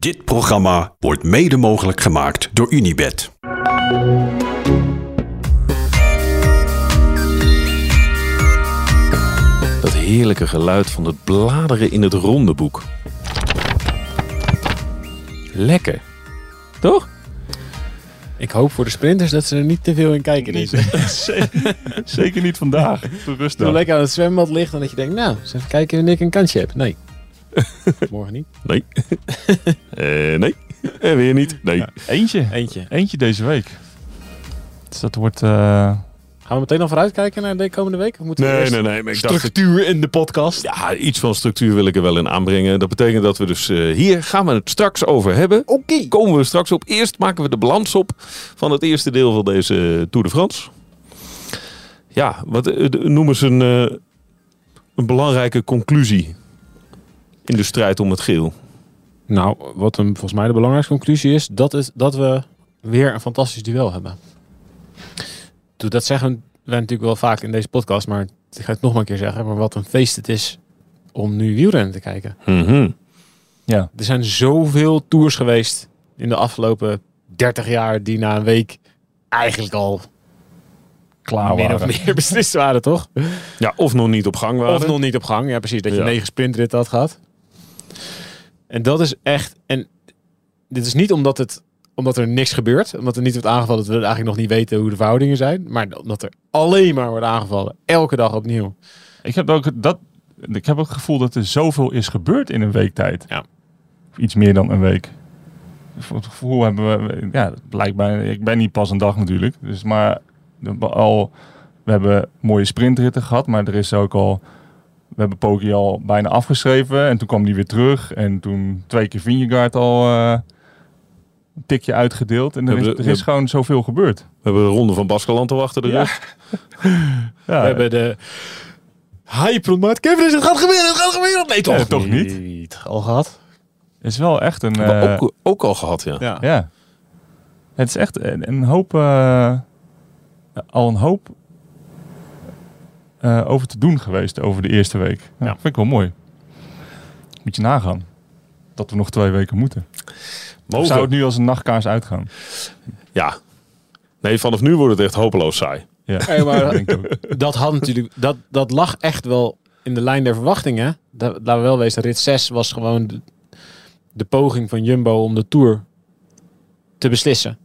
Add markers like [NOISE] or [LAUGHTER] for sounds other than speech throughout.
Dit programma wordt mede mogelijk gemaakt door Unibed. Dat heerlijke geluid van het bladeren in het ronde boek. Lekker. Toch? Ik hoop voor de sprinters dat ze er niet te veel in kijken. Deze. [LAUGHS] Zeker niet vandaag. Te Toen lekker aan het zwembad ligt en dat je denkt, nou, eens even kijken wanneer ik een kansje heb. Nee. [LAUGHS] Morgen niet. Nee. [LAUGHS] Eh, nee. En weer niet. Nee. Ja, eentje. Eentje. Eentje deze week. Dus dat wordt... eh, Gaan we meteen dan vooruitkijken naar de komende week? Of moeten we Nee, nee, nee. Maar ik dacht, structuur in de podcast? ja, iets van structuur wil ik er wel in aanbrengen. Dat betekent dat we dus eh, hier gaan we het straks over hebben. Oké. Komen we straks op. Eerst maken we de balans op van het eerste deel van deze Tour de France. Ja, wat eh, de- noem eens een, eh, een belangrijke conclusie in de strijd om het geel. Nou, wat een, volgens mij de belangrijkste conclusie is, dat, is dat we weer een fantastisch duel hebben. Dat zeggen we natuurlijk wel vaak in deze podcast, maar ik ga het nog maar een keer zeggen. Maar wat een feest het is om nu wielrennen te kijken. Mhm. ja. Er zijn zoveel tours geweest in de afgelopen 30 jaar die na een week eigenlijk al Klaar min waren. of meer [LAUGHS] beslist waren, toch? Ja, of nog niet op gang waren. Of nog niet op gang. Ja, precies. Dat je Ja. negen sprintritten had gehad. En dat is echt... En dit is niet omdat, het, omdat er niks gebeurt. Omdat er niet wordt aangevallen. Dat we eigenlijk nog niet weten hoe de verhoudingen zijn. Maar omdat er alleen maar wordt aangevallen. Elke dag opnieuw. Ik heb ook dat. Ik heb ook het gevoel dat er zoveel is gebeurd in een week tijd. Ja. Of Iets meer dan een week. Voor het gevoel hebben we, ja, blijkbaar. Ik ben niet pas een dag natuurlijk. Dus maar al, we hebben mooie sprintritten gehad, maar er is ook al. We hebben Poggi al bijna afgeschreven en toen kwam die weer terug en toen twee keer Vingegaard al eh, een tikje uitgedeeld en er is, er is gewoon zoveel gebeurd. We hebben de ronde van Baskeland al achter de Ja. rug. [LAUGHS] Ja, we hebben de... Hype rond Maat Kevin is het gaat gebeuren, het gaat gebeuren. Nee, toch, Ja, toch niet? niet. Al gehad? is wel echt een. Eh, ook, ook al gehad, ja. Ja. Ja. Het is echt een, een hoop, eh, al een hoop eh, over te doen geweest over de eerste week. Ja, Ja. Vind ik wel mooi. Moet je nagaan. Dat we nog twee weken moeten. Mogen. zou het nu als een nachtkaars uitgaan? Ja. Nee, vanaf nu wordt het echt hopeloos saai. Ja, [LAUGHS] Hey, maar- dat had natuurlijk, dat, dat lag echt wel in de lijn der verwachtingen. Dat, laten we wel wezen, rit 6 was gewoon de, de poging van Jumbo om de Tour te beslissen.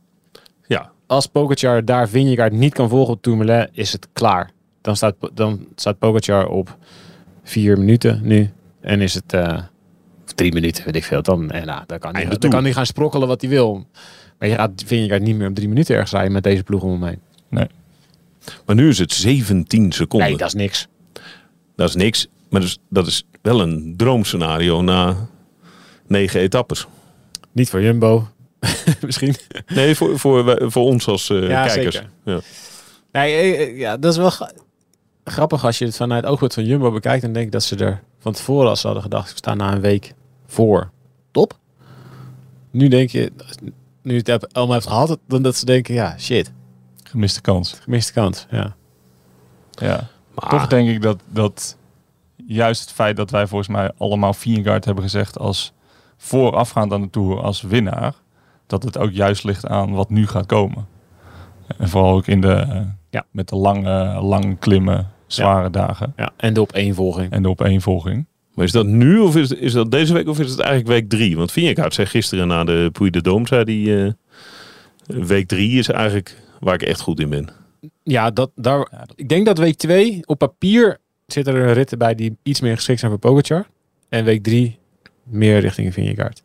Ja. Als Pogacar daar Vingegaard niet kan volgen op Tourmalet, is het klaar. Dan staat, dan staat Pogacar op vier minuten nu. En is het eh, of drie minuten, weet ik veel. Dan, en, nou, dan, kan hij, dan kan hij gaan sprokkelen wat hij wil. Maar je gaat Vingegaard niet meer op drie minuten ergens rijden met deze ploeg om hem heen. Maar nu is het 17 seconden. Nee, dat is niks. Dat is niks. Maar dus, dat is wel een droomscenario na negen etappes. Niet voor Jumbo, [LAUGHS] misschien. Nee, voor, voor, voor ons als eh, Ja, kijkers. zeker. Ja. Nee, eh, eh, ja, dat is wel grappig als je het vanuit het oogpunt van Jumbo bekijkt. Dan denk ik dat ze er van tevoren als ze hadden gedacht, we staan na een week voor. Top. Nu denk je, nu het allemaal heeft gehad, dan dat ze denken, ja, shit, Gemiste kans. gemiste kans. Ja. Ja. Maar Toch denk ik dat, dat juist het feit dat wij volgens mij allemaal Vingegaard hebben gezegd als voorafgaand aan de Tour als winnaar, dat het ook juist ligt aan wat nu gaat komen. En vooral ook in de, Ja. met de lange, lang klimmen, zware dagen ja, en de opeenvolging. en de opeenvolging. Maar is dat nu of is, is dat deze week of is het eigenlijk week drie? Want Vingegaard zei gisteren na de Puy de Dôme, zei die eh, week drie is eigenlijk waar ik echt goed in ben. Ja, dat, daar, Ja, dat- ik denk dat week 2 op papier zitten er ritten bij die iets meer geschikt zijn voor Pogacar. En week 3 meer richting Vingegaard.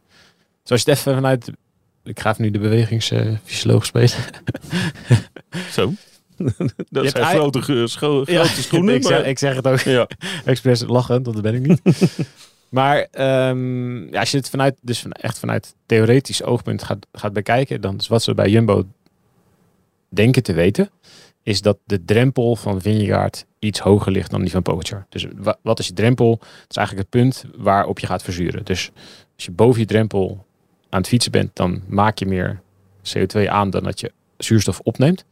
Dus als je het even vanuit... Ik ga even nu de bewegingsfysioloog spelen. Zo. [LAUGHS] [LAUGHS] dat zijn ei- grote, scho- Ja, grote schoenen. ik, zeg, ik zeg het ook ja. [LAUGHS] expres lachend, want dat ben ik niet. [LAUGHS] maar ehm, ja, als je het vanuit, dus van, echt vanuit theoretisch oogpunt gaat, gaat bekijken, dan is wat ze bij Jumbo denken te weten, is dat de drempel van Vingegaard iets hoger ligt dan die van Pogacar. Dus wa- wat is je drempel? Dat is eigenlijk het punt waarop je gaat verzuren. Dus als je boven je drempel aan het fietsen bent, dan maak je meer CO2 aan dan dat je zuurstof opneemt.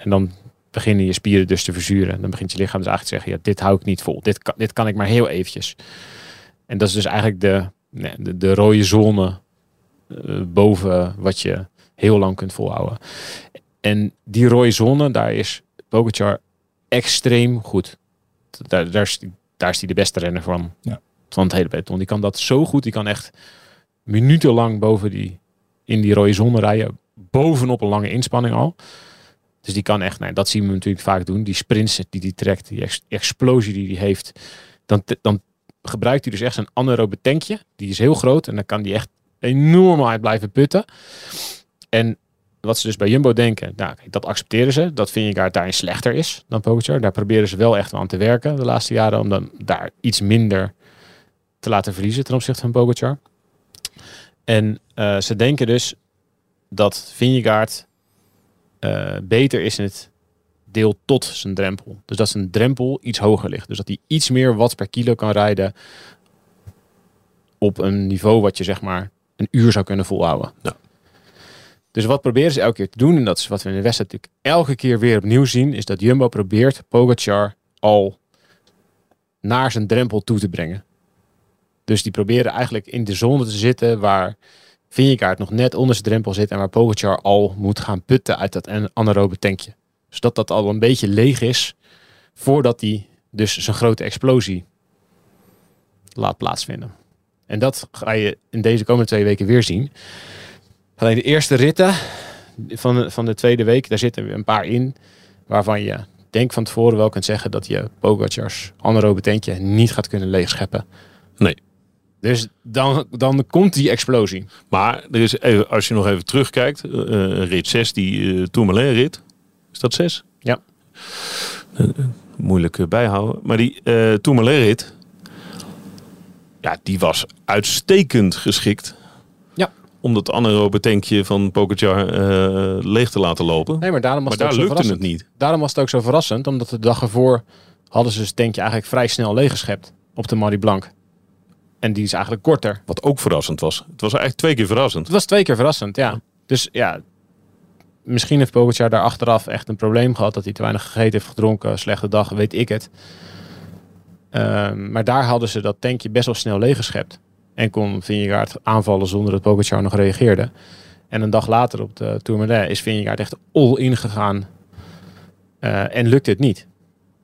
En dan beginnen je spieren dus te verzuren. En dan begint je lichaam dus eigenlijk te zeggen, ja, dit hou ik niet vol. Dit kan, dit kan ik maar heel eventjes. En dat is dus eigenlijk de, nee, de, de rode zone eh, boven wat je heel lang kunt volhouden. En die rode zone, daar is Pogacar extreem goed. Daar, daar, is, daar is hij de beste renner van, Ja. van het hele peloton. Die kan dat zo goed. Die kan echt minutenlang boven die, in die rode zone rijden. Bovenop een lange inspanning al. Dus die kan echt, nou, dat zien we natuurlijk vaak doen. Die sprints die hij trekt, die ex- explosie die hij heeft. Dan, dan gebruikt hij dus echt zijn anaerobe tankje. Die is heel groot en dan kan die echt enorm uit blijven putten. En wat ze dus bij Jumbo denken, nou, dat accepteren ze. Dat Vingegaard daarin slechter is dan Pogacar. Daar proberen ze wel echt aan te werken de laatste jaren. Om dan daar iets minder te laten verliezen ten opzichte van Pogacar. En eh, ze denken dus dat Vingegaard eh, beter is in het deel tot zijn drempel. Dus dat zijn drempel iets hoger ligt. Dus dat hij iets meer watt per kilo kan rijden op een niveau wat je zeg maar een uur zou kunnen volhouden. Ja. Dus wat proberen ze elke keer te doen, en dat is wat we in de wedstrijd natuurlijk elke keer weer opnieuw zien, is dat Jumbo probeert Pogacar al naar zijn drempel toe te brengen. Dus die proberen eigenlijk in de zone te zitten waar Vingegaard nog net onder zijn drempel zit en waar Pogacar al moet gaan putten uit dat an- anaerobe tankje. Zodat dat al een beetje leeg is voordat hij dus zijn grote explosie laat plaatsvinden. En dat ga je in deze komende twee weken weer zien. Alleen de eerste ritten van de, van de tweede week, daar zitten een paar in waarvan je denk van tevoren wel kunt zeggen dat je Pogacar's anaerobe tankje niet gaat kunnen leegscheppen. Nee. Dus dan, dan komt die explosie. Maar er is even, als je nog even terugkijkt, eh, eh, rit 6, die uh, Tourmalet rit. Is dat 6? Ja. moeilijk bijhouden. Maar die eh Tourmalet rit, ja, die was uitstekend geschikt. Ja. Om dat anaerobe tankje van eh, leeg te laten lopen. Nee, maar daarom was maar het daar ook zo lukte het verrassend. niet. Daarom was het ook zo verrassend, omdat de dag ervoor hadden ze het tankje eigenlijk vrij snel leeggeschept op de Marie Blanc. En die is eigenlijk korter. Wat ook verrassend was. Het was eigenlijk twee keer verrassend. Het was twee keer verrassend, ja. Dus ja, misschien heeft Pogacar daar achteraf echt een probleem gehad. Dat hij te weinig gegeten heeft, gedronken, slechte dag, weet ik het. Ehm, maar daar hadden ze dat tankje best wel snel leeggeschept. En kon Vingegaard aanvallen zonder dat Pogacar nog reageerde. En een dag later op de Tourmalet is Vingegaard echt all in gegaan. Eh, en lukte het niet.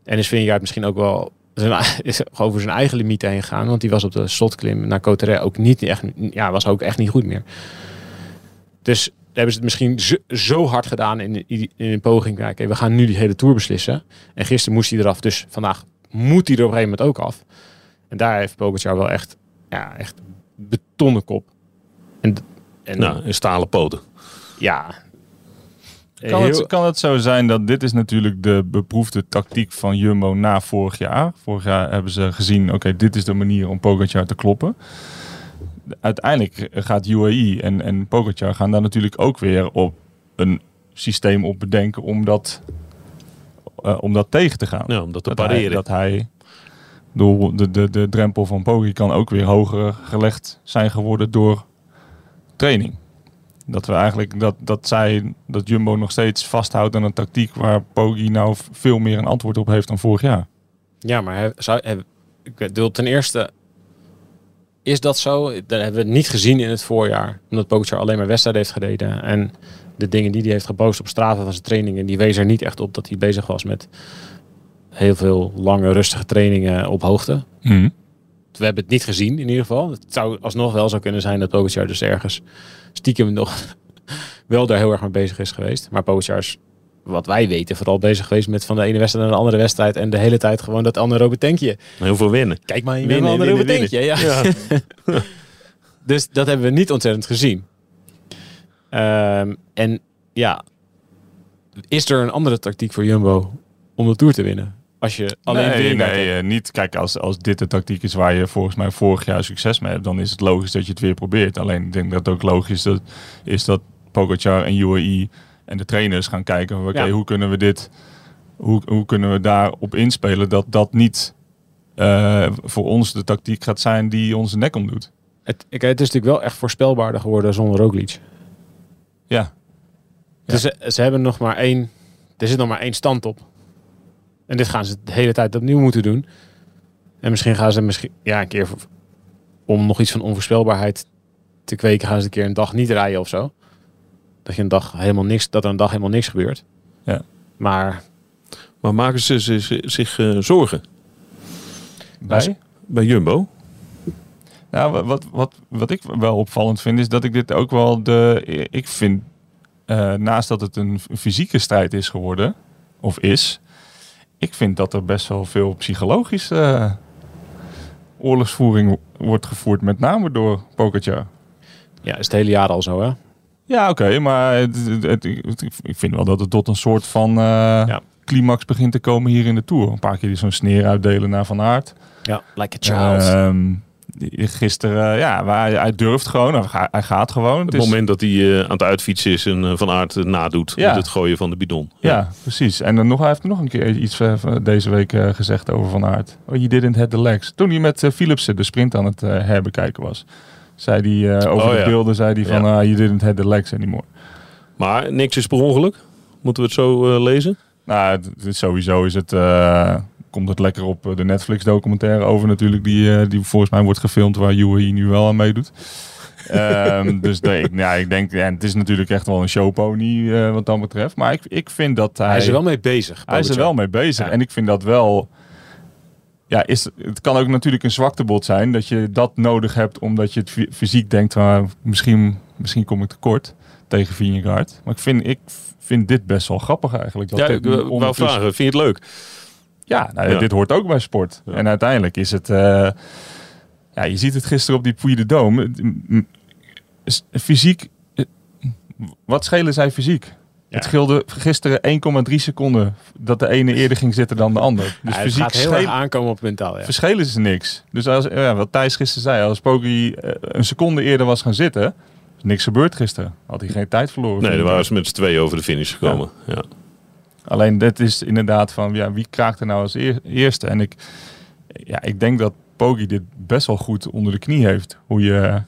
En is Vingegaard misschien ook wel zijn, [LAUGHS] is over zijn eigen limieten heen gegaan. Want die was op de slotklim naar Coteret ook niet echt, ja, was ook echt niet goed meer. Dus hebben ze het misschien zo, zo hard gedaan in, in, een poging. Oké, we gaan nu die hele Tour beslissen. En gisteren moest hij eraf, dus vandaag moet hij er op een gegeven moment ook af. En daar heeft Pogacar wel echt, ja, echt betonnen kop. En, en Nou, in stalen poten. ja. Kan, heel- het, kan het zo zijn dat dit is natuurlijk de beproefde tactiek van Jumbo na vorig jaar? Vorig jaar hebben ze gezien, oké, dit is de manier om Pogacar te kloppen. Uiteindelijk gaat UAE en, en Pogacar gaan daar natuurlijk ook weer op een systeem op bedenken om dat, eh, om dat tegen te gaan. Ja, om dat te dat hij, pareren. dat hij door de, de, de drempel van Poggi kan ook weer hoger gelegd zijn geworden door training. Dat we eigenlijk dat, dat zij, dat Jumbo nog steeds vasthoudt aan een tactiek waar Poggi nou veel meer een antwoord op heeft dan vorig jaar. Ja, maar hij, zou, hij, ik bedoel, ten eerste is dat zo. Dat hebben we het niet gezien in het voorjaar. Omdat Pogacar alleen maar wedstrijden heeft gereden. En de dingen die hij heeft gepost op straven van zijn trainingen, die wezen er niet echt op dat hij bezig was met heel veel lange, rustige trainingen op hoogte. We hebben het niet gezien in ieder geval. Het zou alsnog wel zo kunnen zijn dat Pogacar dus ergens stiekem nog [LAUGHS] wel daar heel erg mee bezig is geweest. Maar Pogacar is, wat wij weten, vooral bezig geweest met van de ene wedstrijd naar de andere wedstrijd. En de hele tijd gewoon dat anaerobe tankje. Heel veel winnen. Kijk maar, je Winnen, anaerobe winnen, tankje. Ja. [LAUGHS] [LAUGHS] dus dat hebben we niet ontzettend gezien. Ehm, en ja, is er een andere tactiek voor Jumbo om de Tour te winnen? Als je alleen nee, eh, niet. Kijk, als, als dit de tactiek is waar je volgens mij vorig jaar succes mee hebt, dan is het logisch dat je het weer probeert. Alleen ik denk dat het ook logisch dat, is dat Pogacar en UAE en de trainers gaan kijken, oké, Ja. hoe kunnen we dit, hoe, hoe kunnen we daarop inspelen dat dat niet eh, voor ons de tactiek gaat zijn die onze nek omdoet. Het, ik, het is natuurlijk wel echt voorspelbaarder geworden zonder Roglic. Ja, Dus ze, ze hebben nog maar één, er zit nog maar één stand op. En dit gaan ze de hele tijd opnieuw moeten doen. En misschien gaan ze misschien, ja, een keer om nog iets van onvoorspelbaarheid te kweken gaan ze een keer een dag niet rijden of zo. Dat je een dag helemaal niks, dat er een dag helemaal niks gebeurt. Ja. Maar Maar maken ze zich, zich eh, zorgen Bij? bij Jumbo? Ja, wa- wat, wat, wat ik wel opvallend vind, is dat ik dit ook wel de. Ik vind, eh, naast dat het een fysieke strijd is geworden, of is, ik vind dat er best wel veel psychologische eh, oorlogsvoering wordt gevoerd, met name door Pogacar. ja, is het hele jaar al zo hè. Ja, oké, maar het, het- het- het- ik vind wel dat het tot een soort van eh, climax begint te komen hier in de Tour. Een paar keer zo'n sneer uitdelen naar Van Aert. Ja, like a child. Gisteren, ja, maar hij, hij durft gewoon, hij, ga- hij gaat gewoon. Het Het is- moment dat hij eh, aan het uitfietsen is en eh, Van Aert eh, nadoet Ja. met het gooien van de bidon. Ja, precies. En dan nog, hij heeft nog een keer iets eh, deze week eh, gezegd over Van Aert. Oh, you didn't have the legs. Toen hij met eh, Philipsen de sprint aan het eh, herbekijken was. Zei hij eh, over Oh, de ja. beelden, zei hij van, ah, you didn't have the legs anymore. Maar niks is per ongeluk. Moeten we het zo eh, lezen? Nou, sowieso is het, eh, komt het lekker op eh, de Netflix documentaire over natuurlijk, die, eh, die volgens mij wordt gefilmd waar UAE nu wel aan meedoet. Ehm, [LAUGHS] dus nee, ik, ja, ik denk, ja, het is natuurlijk echt wel een showpony eh, wat dat betreft. Maar ik, ik vind dat hij... hij is er wel mee bezig. Hij is er wel mee bezig. Ja. En ik vind dat wel. Ja, is, het kan ook natuurlijk een zwaktebod zijn dat je dat nodig hebt omdat je het fy- fysiek denkt, van, misschien, misschien kom ik tekort tegen Vingegaard. Maar ik vind, ik vind dit best wel grappig eigenlijk. Dat Ja, ik ondertussen- vragen. Vind je het leuk? Ja, nou, Ja. dit hoort ook bij sport. Ja. En uiteindelijk is het... eh, ja, je ziet het gisteren op die Puy de is- Fysiek... eh, Wat schelen zij fysiek? Ja. Het scheelde gisteren 1,3 seconden dat de ene eerder ging zitten dan de ander. Dus Ja, fysiek gaat heel erg aankomen op mentaal. Ja. verschillen ze niks. Dus als, ja, wat Thijs gisteren zei, als Poggi eh, een seconde eerder was gaan zitten, is niks gebeurd gisteren. Had hij geen tijd verloren. Nee, dan waren ze met z'n tweeën over de finish gekomen. Ja. Alleen dit is inderdaad van, ja, wie kraakt er nou als eer- eerste? En ik, ja, ik denk dat Poggi dit best wel goed onder de knie heeft. Hoe je,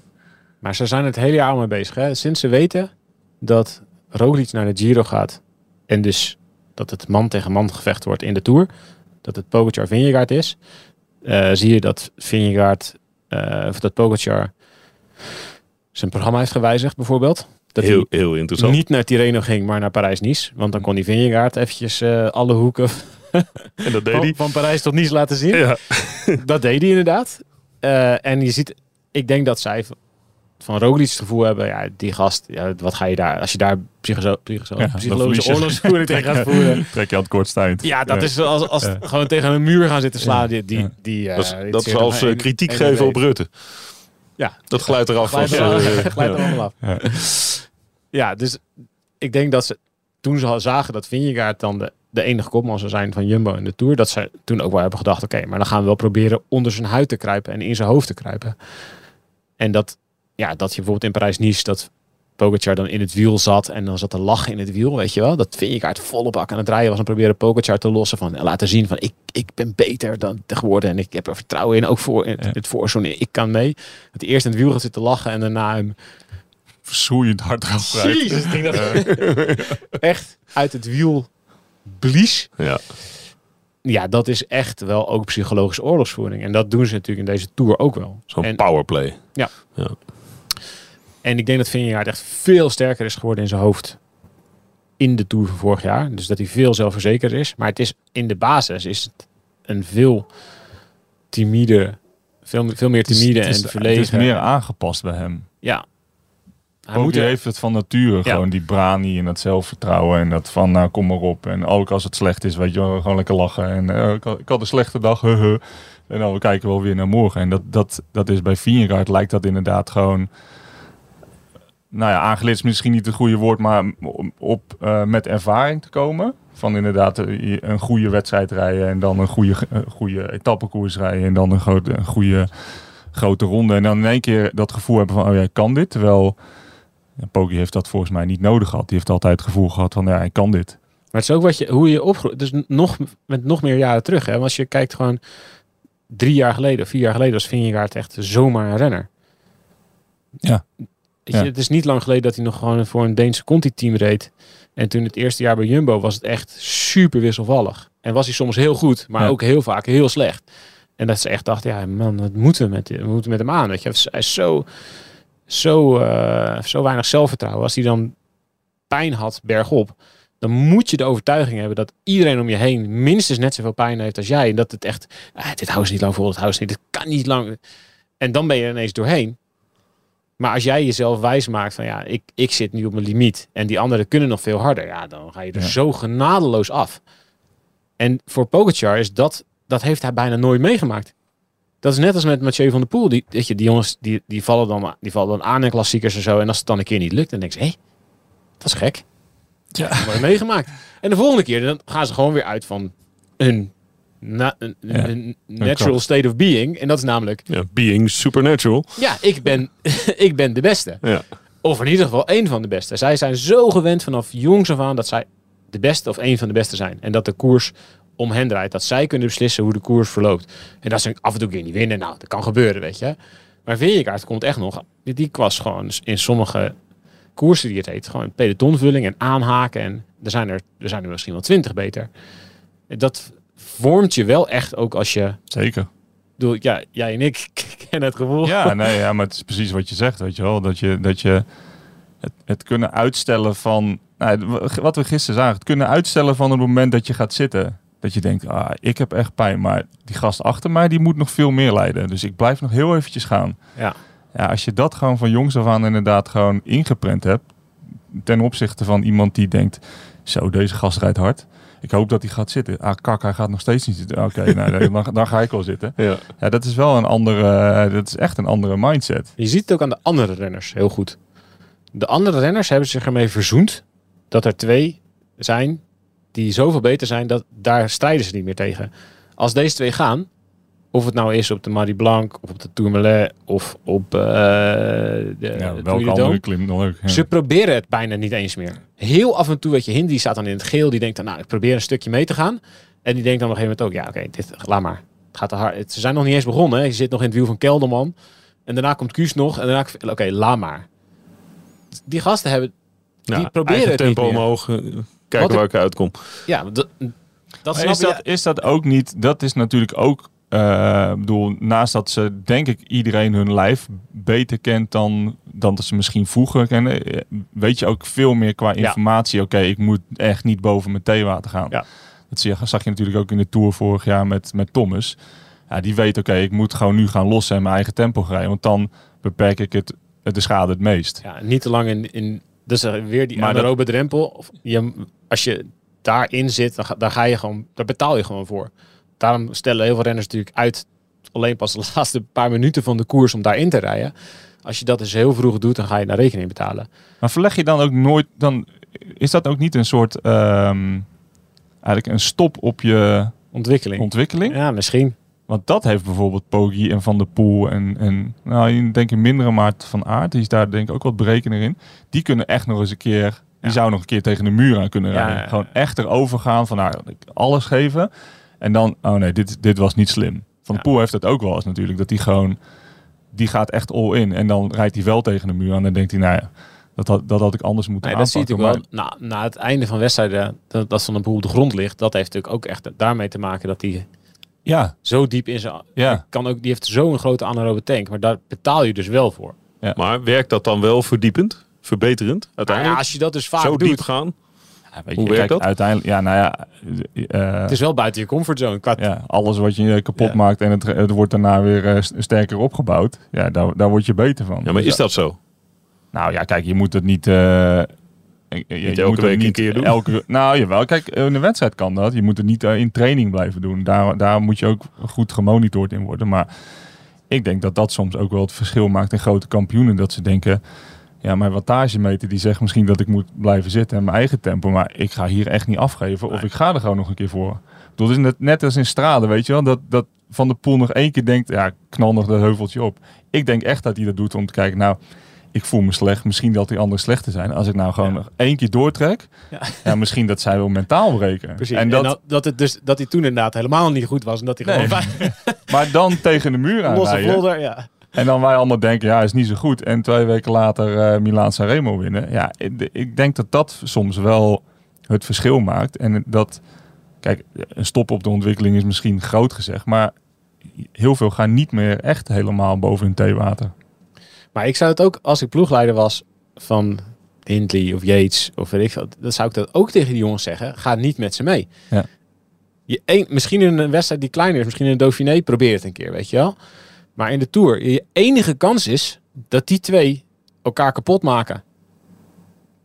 Maar ze zijn het hele jaar mee bezig. Hè? Sinds ze weten dat Roglic naar de Giro gaat. En dus dat het man tegen man gevecht wordt in de Tour. Dat het Pogacar Vingegaard is. eh, zie je dat Vingegaard, eh, of dat Pogacar zijn programma heeft gewijzigd bijvoorbeeld. Dat Heel, hij heel interessant. niet naar Tirreno ging, maar naar Parijs-Nice. Want dan kon die Vingegaard eventjes eh, alle hoeken [LAUGHS] En dat deed van, hij. van Parijs tot Nice laten zien. Ja. [LAUGHS] Dat deed hij inderdaad. Eh, en je ziet, ik denk dat zij van Roglic het gevoel hebben, ja, die gast, ja, wat ga je daar, als je daar psycho psycho Ja, dan verlies psychologische oorlogsvoering [LAUGHS] tegen gaat voeren. trek je aan het kortste eind. Ja, dat Ja. is als, als Ja. gewoon tegen een muur gaan zitten slaan. Die, die, Ja. die, eh, Dat is, die dat is als kritiek geven op. Rutte. Ja, Dat glijdt eraf glijdt er, eh, [LAUGHS] glijdt er ja. allemaal af. Ja. Ja, dus ik denk dat ze toen ze al zagen dat Vingegaard dan de, de enige kopman zou zijn van Jumbo in de Tour, dat ze toen ook wel hebben gedacht, oké, maar dan gaan we wel proberen onder zijn huid te kruipen en in zijn hoofd te kruipen. En dat, ja, dat je bijvoorbeeld in Parijs-Nice, dat Pogacar dan in het wiel zat en dan zat te lachen in het wiel, weet je wel. Dat Vingegaard volle bak aan het rijden was en proberen Pogacar te lossen van, en laten zien van, ik, ik ben beter dan geworden en ik heb er vertrouwen in, ook voor het, Ja. het voorzoen, ik kan mee. Dat hij eerst in het wiel gaat zitten lachen en daarna hem Verschroeiend hard eraf rijdt. Jezus, ik denk dat [LAUGHS] echt uit het wiel blies. Ja. Ja, dat is echt wel ook psychologische oorlogsvoering. En dat doen ze natuurlijk in deze Tour ook wel. Zo'n En- powerplay. En ik denk dat Vingegaard echt veel sterker is geworden in zijn hoofd in de Tour van vorig jaar. Dus dat hij veel zelfverzekerder is. Maar het is in de basis is het een veel timide, veel, veel meer Het is- timide het is- en verlegen. Het is meer aangepast bij hem. Ja. Hij moet heeft het van nature. Ja. Gewoon die brani en dat zelfvertrouwen. En dat van, nou kom maar op. En ook als het slecht is, weet je wel, gewoon lekker lachen. En eh, ik, had, ik had een slechte dag, [LAUGHS] huh, huh. En dan we kijken wel weer naar morgen. En dat, dat, dat is bij Vingegaard lijkt dat inderdaad gewoon... Nou ja, aangeleerd is misschien niet het goede woord, maar op, eh, met ervaring te komen. Van inderdaad eh, een goede wedstrijd rijden en dan een goede, een goede etappekoers rijden. En dan een, grote, een goede grote ronde. En dan in één keer dat gevoel hebben van, oh jij kan dit. Terwijl ja, Poggi heeft dat volgens mij niet nodig gehad. Die heeft altijd het gevoel gehad van, ja, hij kan dit. Maar het is ook wat je, hoe je opgroeit. Dus nog, met nog meer jaren terug. Hè? Want als je kijkt gewoon drie jaar geleden, vier jaar geleden, was Vingegaard echt zomaar een renner. Ja. Je, Ja. Het is niet lang geleden dat hij nog gewoon voor een Deense Conti-team reed. En toen het eerste jaar bij Jumbo was het echt super wisselvallig. En was hij soms heel goed, maar Ja. ook heel vaak heel slecht. En dat ze echt dachten, ja man, wat moeten we met, we moeten met hem aan? Weet je? Hij is zo, zo, eh, zo weinig zelfvertrouwen. Als hij dan pijn had bergop, dan moet je de overtuiging hebben dat iedereen om je heen minstens net zoveel pijn heeft als jij. En dat het echt, ah, dit houdt niet lang vol, dit houdt niet, dit kan niet lang. En dan ben je er ineens doorheen. Maar als jij jezelf wijs maakt van ja, ik, ik zit nu op mijn limiet en die anderen kunnen nog veel harder, ja, dan ga je er Ja. zo genadeloos af. En voor Pogacar is dat, dat heeft hij bijna nooit meegemaakt. Dat is net als met Mathieu van der Poel. Die, weet je, die jongens die, die, vallen dan, die vallen dan aan in klassiekers en zo. En als het dan een keer niet lukt, dan denk je, hé, dat is gek. Ja. Dat meegemaakt. En de volgende keer dan gaan ze gewoon weer uit van een, na- een, Ja, een natural state of being. En dat is namelijk, Ja, being supernatural. ja, ik ben, [LAUGHS] ik ben de beste. Ja. Of in ieder geval één van de beste. Zij zijn zo gewend vanaf jongs af aan dat zij de beste of één van de beste zijn. En dat de koers om hen draait. Dat zij kunnen beslissen hoe de koers verloopt. En dat ze af en toe een keer niet winnen. Nou, dat kan gebeuren, weet je. Maar Vingegaard komt echt nog... Die, was gewoon in sommige koersen die het heet... gewoon pelotonvulling en aanhaken. En er zijn er, er, zijn er misschien wel twintig beter. Dat vormt je wel echt ook als je... Zeker. bedoel, ja, jij en ik [LAUGHS] kennen het gevoel. Ja, nee, ja, maar het is precies wat je zegt, weet je wel. Dat je, dat je het, het kunnen uitstellen van... Nou, wat we gisteren zagen, het kunnen uitstellen van het moment dat je gaat zitten. Dat je denkt, ah, ik heb echt pijn, maar die gast achter mij, die moet nog veel meer lijden. Dus ik blijf nog heel eventjes gaan. Ja. Ja, als je dat gewoon van jongs af aan inderdaad gewoon ingeprent hebt, ten opzichte van iemand die denkt, zo, deze gast rijdt hard. Ik hoop dat hij gaat zitten. Ah, kak, hij gaat nog steeds niet zitten. Oké, [LAUGHS] nou, nee, dan, dan ga ik wel zitten. Ja. Ja, dat is wel een andere, dat is echt een andere mindset. Je ziet het ook aan de andere renners heel goed. De andere renners hebben zich ermee verzoend dat er twee zijn die zoveel beter zijn dat daar strijden ze niet meer tegen. Als deze twee gaan, of het nou is op de Marie Blanc of op de Tourmalet of op eh de, Ja, de welke de andere klim dan ook. Ja. Ze proberen het bijna niet eens meer. Heel af en toe, weet je, Hindi staat dan in het geel. Die denkt dan, nou, ik probeer een stukje mee te gaan. En die denkt dan op een gegeven moment ook, ja, oké, dit laat maar. Het gaat te hard. Het- Ze zijn nog niet eens begonnen. Hè. Je zit nog in het wiel van Kelderman. En daarna komt Kuus nog. En daarna, oké, laat maar. Die gasten hebben, die Ja, proberen het niet tempo meer. omhoog. eh, Wat Kijken ik- waar ik uitkom. Ja, dat, dat is, je. dat, is dat ook niet, dat is natuurlijk ook, eh, ik bedoel, naast dat ze denk ik iedereen hun lijf beter kent dan, dan dat ze misschien vroeger kennen, eh, weet je ook veel meer qua informatie, oké, ik moet echt niet boven mijn theewater gaan. Ja. Dat zag je natuurlijk ook in de Tour vorig jaar met, met Thomas. Ja, die weet, oké, ik moet gewoon nu gaan lossen en mijn eigen tempo rijden, want dan beperk ik het, de schade het meest. Ja, niet te lang in... in dus er weer die dat- drempel. Of je, als je daarin zit, dan ga, daar ga je gewoon... Daar betaal je gewoon voor. Daarom stellen heel veel renners natuurlijk uit... alleen pas de [LAUGHS] laatste paar minuten van de koers om daarin te rijden. Als je dat dus heel vroeg doet, dan ga je daar rekening betalen. Maar verleg je dan ook nooit, dan is dat ook niet een soort, ehm, eigenlijk een stop op je Ontwikkeling. ontwikkeling? ja, misschien. Want dat heeft bijvoorbeeld Poggi en Van der Poel en, en nou, ik denk in mindere maat van aard, die is daar denk ik ook wat berekener in. Die kunnen echt nog eens een keer, die Ja. zou nog een keer tegen de muur aan kunnen rijden. ja, ja. Gewoon echt erover gaan van nou, alles geven. En dan, oh nee, dit, dit was niet slim. Van Ja. Poel heeft het ook wel eens natuurlijk, dat hij gewoon, die gaat echt all in. En dan rijdt hij wel tegen de muur aan en dan denkt hij, nou ja, dat had, dat had ik anders moeten Nee, dat zie je aanpakken. natuurlijk wel. Na, na het einde van wedstrijden, dat, dat Van een boel op de grond ligt. Dat heeft natuurlijk ook echt daarmee te maken dat hij Ja, zo diep in zijn... Ja. Kan ook, die heeft zo'n grote anaerobe tank. Maar daar betaal je dus wel voor. Maar werkt dat dan wel verdiepend? Verbeterend? Nou ja, Uiteindelijk? als je dat dus vaak Zo doet... diep gaan? Weet Hoe je, werkt kijk, dat? Uiteindelijk, ja, nou ja, eh, Het is wel buiten je comfortzone. Qua ja, alles wat je kapot Ja. maakt en het, het wordt daarna weer eh, st- sterker opgebouwd, ja, daar, daar word je beter van. Ja, maar is dat zo? Nou ja, kijk, je moet het niet. eh, je- elke moet het week een keer doen. Elke, nou jawel, kijk, in een wedstrijd kan dat. Je moet het niet in training blijven doen. Daar, daar moet je ook goed gemonitord in worden. Maar ik denk dat dat soms ook wel het verschil maakt in grote kampioenen. Dat ze denken, ja, mijn wattagemeter die zegt misschien dat ik moet blijven zitten en mijn eigen tempo. Maar ik ga hier echt niet afgeven of ik ga er gewoon nog een keer voor. Het is net, als in straden, weet je wel. Dat, dat Van de Poel nog één keer denkt, ja, knal nog dat heuveltje op. Ik denk echt dat hij dat doet om te kijken, nou, ik voel me slecht. Misschien dat die anderen slechter zijn. Als ik nou gewoon Ja. nog één keer doortrek, Ja. [LAUGHS] ja. misschien dat zij wel mentaal breken. Precies. En En dat, dat, dat, het dus, dat hij toen inderdaad helemaal niet goed was. En dat hij Nee. [LAUGHS] gewoon maar dan tegen de muur losse aanrijden. vlodder. Ja. En dan wij allemaal denken, ja, is niet zo goed. En twee weken later eh Milaan Sanremo winnen. Ja, ik, ik denk dat dat soms wel het verschil maakt. En dat, kijk, een stop op de ontwikkeling is misschien groot gezegd. Maar heel veel gaan niet meer echt helemaal boven hun theewater. Maar ik zou het ook, als ik ploegleider was van Hindley of Yates of weet ik dan zou ik dat ook tegen die jongens zeggen. Ga niet met ze mee. Ja. Je een, misschien in een wedstrijd die kleiner is, misschien in een Dauphiné, probeer het een keer, weet je wel. Maar in de Tour, je enige kans is dat die twee elkaar kapot maken.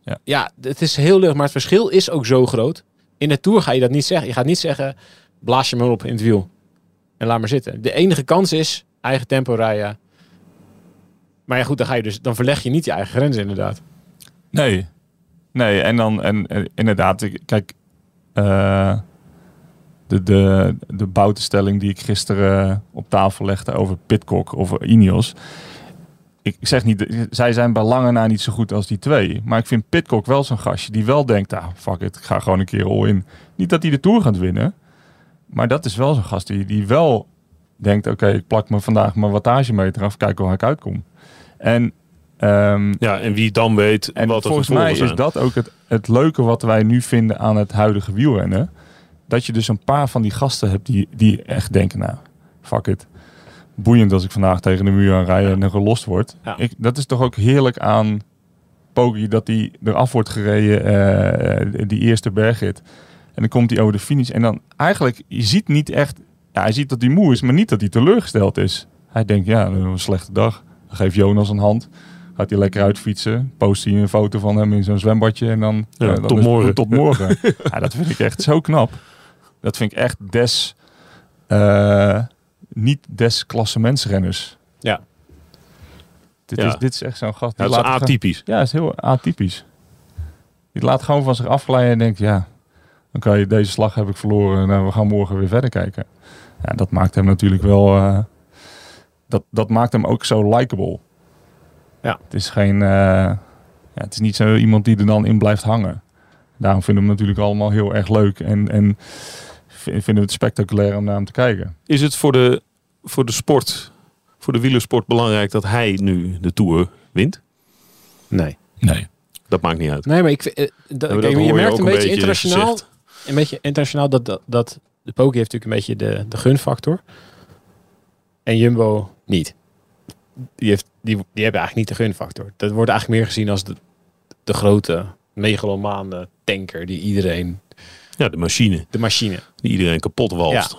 Ja. ja, het is heel leuk, maar het verschil is ook zo groot. In de Tour ga je dat niet zeggen. Je gaat niet zeggen, blaas je maar op in het wiel. En laat maar zitten. De enige kans is eigen tempo rijden. Maar ja, goed, dan ga je dus, dan verleg je niet je eigen grenzen inderdaad. Nee. Nee, en dan, en, en inderdaad, kijk, eh, de, de, de boutenstelling die ik gisteren op tafel legde over Pitcock, over Ineos. Ik zeg niet, zij zijn bij lange na niet zo goed als die twee. Maar ik vind Pitcock wel zo'n gastje die wel denkt, ah, fuck it, ik ga gewoon een keer all in. Niet dat hij de Tour gaat winnen. Maar dat is wel zo'n gast die, die wel denkt, oké, ik plak me vandaag mijn wattagemeter af, kijk hoe ik uitkom. En ehm, Ja, en wie dan weet en wat er volgens mij is dat ook het, het leuke wat wij nu vinden aan het huidige wielrennen. Dat je dus een paar van die gasten hebt die, die echt denken, nou, fuck it. Boeiend als ik vandaag tegen de muur aan rijden en er gelost wordt. Ja. Ik, dat is toch ook heerlijk aan Poggi dat hij eraf wordt gereden, eh, die eerste bergrit. En dan komt hij over de finish. En dan eigenlijk, je ziet niet echt, ja, hij ziet dat hij moe is, maar niet dat hij teleurgesteld is. Hij denkt, ja, een slechte dag. Dan geeft Jonas een hand. Gaat hij lekker uitfietsen. Post hij een foto van hem in zo'n zwembadje. En dan, Ja, eh, dan tot morgen. Tot morgen. [LAUGHS] ja, dat vind ik echt zo knap. Dat vind ik echt des... eh, niet des klassementsrenners. Ja. Dit, Ja. is, dit is echt zo'n gast. Ja, dat is atypisch. ja, het is heel atypisch. Die laat gewoon van zich afglijden en denkt, ja, dan kan je deze slag heb ik verloren. Nou, we gaan morgen weer verder kijken. Ja, dat maakt hem natuurlijk wel, eh, dat, dat maakt hem ook zo likable. Ja. Het is geen, ja, het is niet zo iemand die er dan in blijft hangen. Daarom vinden we hem natuurlijk allemaal heel erg leuk en, en vinden we het spectaculair om naar hem te kijken. Is het voor de, voor de sport, voor de wielersport belangrijk dat hij nu de Tour wint? Nee. Nee. Dat maakt niet uit. Nee, maar ik, vind, eh, dat, kijk, je je merkt een beetje beetje internationaal, een beetje internationaal dat, dat, dat de Poki heeft natuurlijk een beetje de, de gunfactor. En Jumbo niet. Die, heeft, die, die hebben eigenlijk niet de gunfactor. Dat wordt eigenlijk meer gezien als de, de grote megalomaande tanker die iedereen, Ja, de machine de machine. die iedereen kapot walst.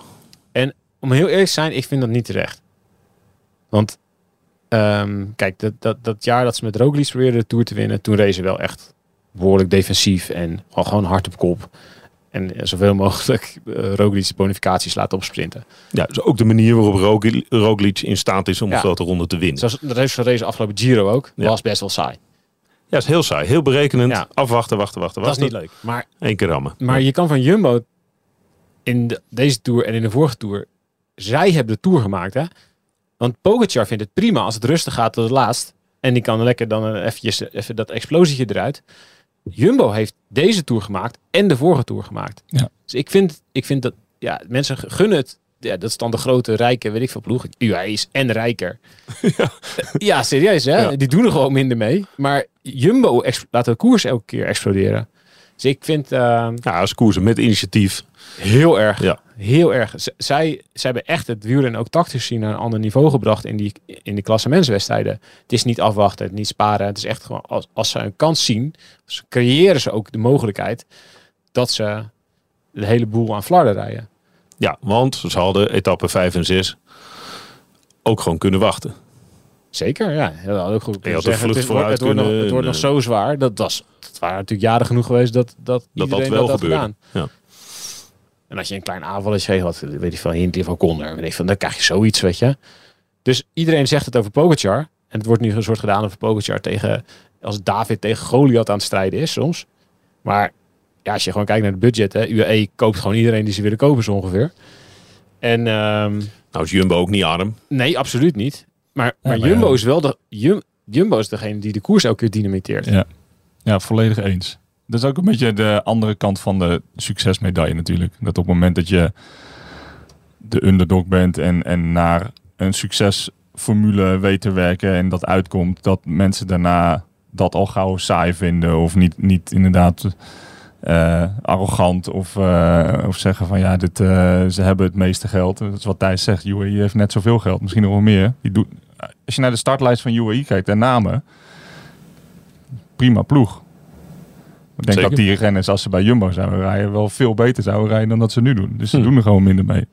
Om heel eerlijk te zijn, ik vind dat niet terecht. Want ehm, kijk, dat, dat, dat jaar dat ze met Roglic probeerden de Tour te winnen, toen rezen ze wel echt behoorlijk defensief en gewoon, gewoon hard op kop. En eh, zoveel mogelijk uh, Roglic bonificaties laten opsprinten. Ja, dus ook de manier waarop Roglic, in staat is om Ja. een grote ronde te winnen. Zoals dat heeft ze race afgelopen Giro ook. Ja. Was best wel saai. Ja, is heel saai. Heel berekenend. Ja. Afwachten, wachten, wachten, Dat is niet leuk. Maar, Eén keer rammen. maar je kan van Jumbo in de- deze Tour en in de vorige Tour, zij hebben de Tour gemaakt hè. Want Pogacar vindt het prima als het rustig gaat tot het laatst. En die kan lekker dan eventjes, even dat explosietje eruit. Jumbo heeft deze Tour gemaakt en de vorige Tour gemaakt. Ja. Dus ik vind, ik vind dat, ja, mensen gunnen het. Ja, dat is dan de grote, rijke, weet ik veel ploeg. UAE is en rijker. [LAUGHS] Ja, serieus hè. Ja. Die doen er gewoon minder mee. Maar Jumbo laat de koers elke keer exploderen. Dus ik vind eh, Ja, als koersen met initiatief. heel erg, Ja. heel erg. Z- zij, zij hebben echt het wielrennen ook tactisch gezien naar een ander niveau gebracht in die, in die klassementswedstrijden. Het is niet afwachten, het niet sparen. Het is echt gewoon, als, als ze een kans zien, ze creëren ze ook de mogelijkheid dat ze de hele boel aan flarden rijden. Ja, want ze hadden etappe 5 en 6 ook gewoon kunnen wachten. Zeker, ja. Dat had ook goed Je kunnen had zeggen. Het, vlucht wordt- het wordt, nog, het wordt nog zo zwaar. Dat, was, dat waren natuurlijk jaren genoeg geweest dat, dat, Dat dat wel dat had gebeurde. gedaan. Ja. En als je een klein aanvalletje wat weet ik veel, Hindley van Konder, weet ik veel, dan krijg je zoiets, weet je. Dus iedereen zegt het over Pogacar. En het wordt nu een soort gedaan over Pogacar tegen, als David tegen Goliath aan het strijden is soms. Maar ja, als je gewoon kijkt naar het budget, hè, UAE koopt gewoon iedereen die ze willen kopen zo ongeveer. En ehm, Nou is Jumbo ook niet arm. nee, absoluut niet. Maar, maar maar Jumbo ja. is wel de, Jum- Jumbo is degene die de koers elke keer dynamiteert. Ja. ja, volledig eens. Dat is ook een beetje de andere kant van de succesmedaille natuurlijk. Dat op het moment dat je de underdog bent en, en naar een succesformule weet te werken en dat uitkomt, dat mensen daarna dat al gauw saai vinden of niet, niet inderdaad eh, arrogant of, eh, of zeggen van ja, dit, eh, ze hebben het meeste geld. Dat is wat Thijs zegt. Je heeft net zoveel geld, misschien nog wel meer. Die doet, als je naar de startlijst van UAE kijkt, de namen, prima ploeg. Ik denk Zeker. dat die renners, als ze bij Jumbo zouden rijden, wel veel beter zouden rijden dan dat ze nu doen. Dus ze Hm. doen er gewoon minder mee.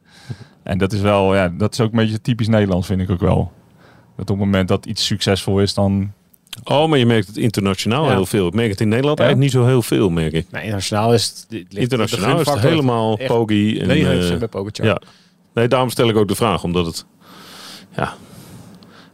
En dat is wel, ja, dat is ook een beetje typisch Nederlands, vind ik ook wel. Dat op het moment dat iets succesvol is, dan Oh, maar je merkt het internationaal Ja. heel veel. Ik merk het in Nederland Ja? eigenlijk niet zo heel veel, merk ik. Nou, internationaal is het... Internationaal is het helemaal Poggi. En, 99% eh, bij Pogacar. ja. Nee, daarom stel ik ook de vraag. Omdat het... Ja,